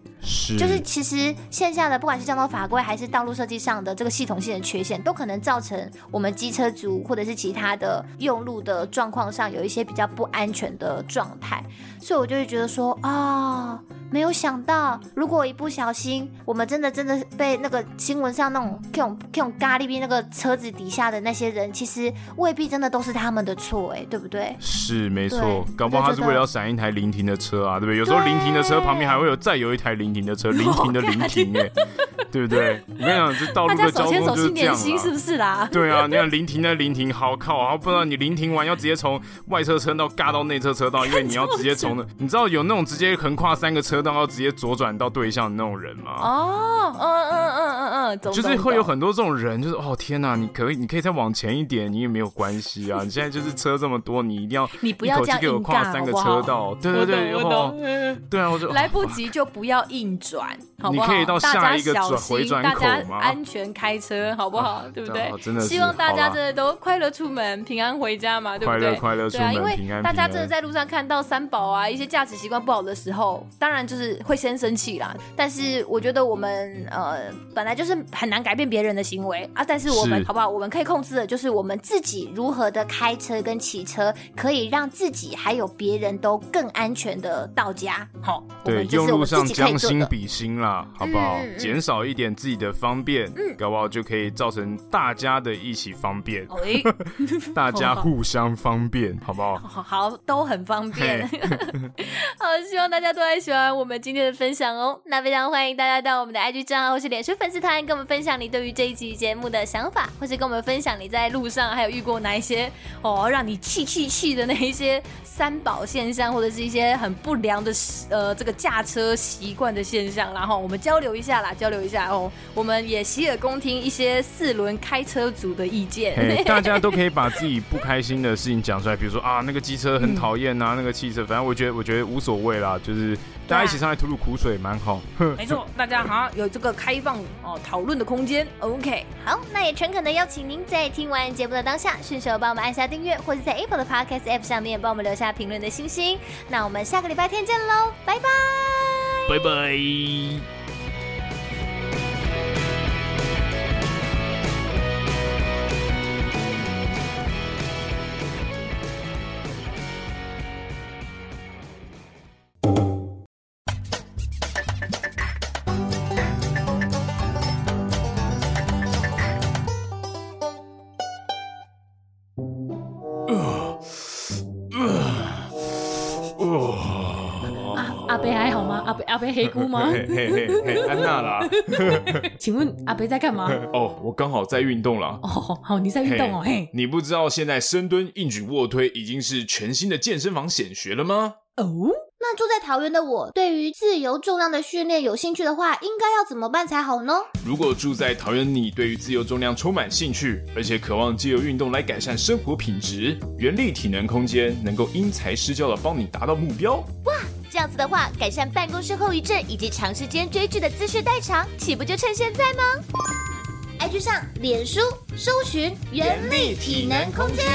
就是其实线下的不管是交通法规还是道路设计上的这个系统性的缺陷，都可能造成我们机车族或者是其他的用路的状况上有一些比较不安全的状态，所以我就会觉得说啊。没有想到，如果一不小心，我们真的真的被那个新闻上那种这种这种咖喱边那个车子底下的那些人，其实未必真的都是他们的错，哎，对不对？是没错，搞不好他是为了要闪一台临停的车啊，对不对？有时候临停的车旁边还会有再有一台临停的车，临停的临停，哎，对不对？我跟你讲，这道路的交通就是这样，是不是啦？对啊，你看临停的临停，好靠，然后不知道你临停完要直接从外侧车道尬到内侧车道，因为你要直接从 那，你知道有那种直接横跨三个车。车道要直接左转到对向的那种人吗？哦，嗯嗯嗯嗯嗯，就是会有很多这种人，就是哦天哪，你可以，你可以再往前一点，你也没有关系啊。你现在就是车这么多，你一定要你不要这样硬跨三个车道，对对对，我懂，对啊，我就 来不及就不要硬转。好不好？你可以到下一个转回转安全开车，好不好？啊、对不对？真的希望大家真的都快乐出门，平安回家嘛，对不对？快乐出门，对啊，因为平安大家真的在路上看到三宝啊，一些驾驶习惯不好的时候，当然就是会先生气啦。但是我觉得我们呃本来就是很难改变别人的行为啊，但是我们好不好？我们可以控制的就是我们自己如何的开车跟骑车，可以让自己还有别人都更安全的到家。好，对，用路上将心比心啦，好不好？减、嗯、少一点自己的方便，嗯，搞不好就可以造成大家的一起方便，欸、大家互相方便，好不好？好，好，都很方便。好，希望大家都还喜欢我们今天的分享哦。那非常欢迎大家到我们的 IG 账号或是脸书粉丝团，跟我们分享你对于这一集节目的想法，或是跟我们分享你在路上还有遇过哪一些哦让你气气气的那一些三宝现象，或者是一些很不良的呃这个驾车习惯的现象，然后我们交流一下啦，交流一下哦。我们也洗耳恭听一些四轮开车族的意见，hey, 大家都可以把自己不开心的事情讲出来，比如说啊那个机车很讨厌啊，嗯、那个汽车，反正我觉得我觉得无所谓啦，就是。大家一起上来吐吐苦水，蛮好。没错，大家好，有这个开放哦讨论的空间。OK，好，那也诚恳的邀请您在听完节目的当下，顺手帮我们按下订阅，或者在 Apple 的 Podcast App 上面帮我们留下评论的星星。那我们下个礼拜天见喽，拜拜，拜拜。黑姑吗？嘿嘿嘿，安娜啦。请问阿伯在干嘛？哦，我刚好在运动啦。哦，好，你在运动哦。嘿，你不知道现在深蹲、硬举、卧推已经是全新的健身房显学了吗？哦，那住在桃园的我，对于自由重量的训练有兴趣的话，应该要怎么办才好呢？如果住在桃园，你对于自由重量充满兴趣，而且渴望借由运动来改善生活品质，原力体能空间能够因材施教的帮你达到目标。哇！这样子的话，改善办公室后遗症以及长时间追剧的姿势代偿，岂不就趁现在吗？IG 上、脸书搜寻“原力体能空间”。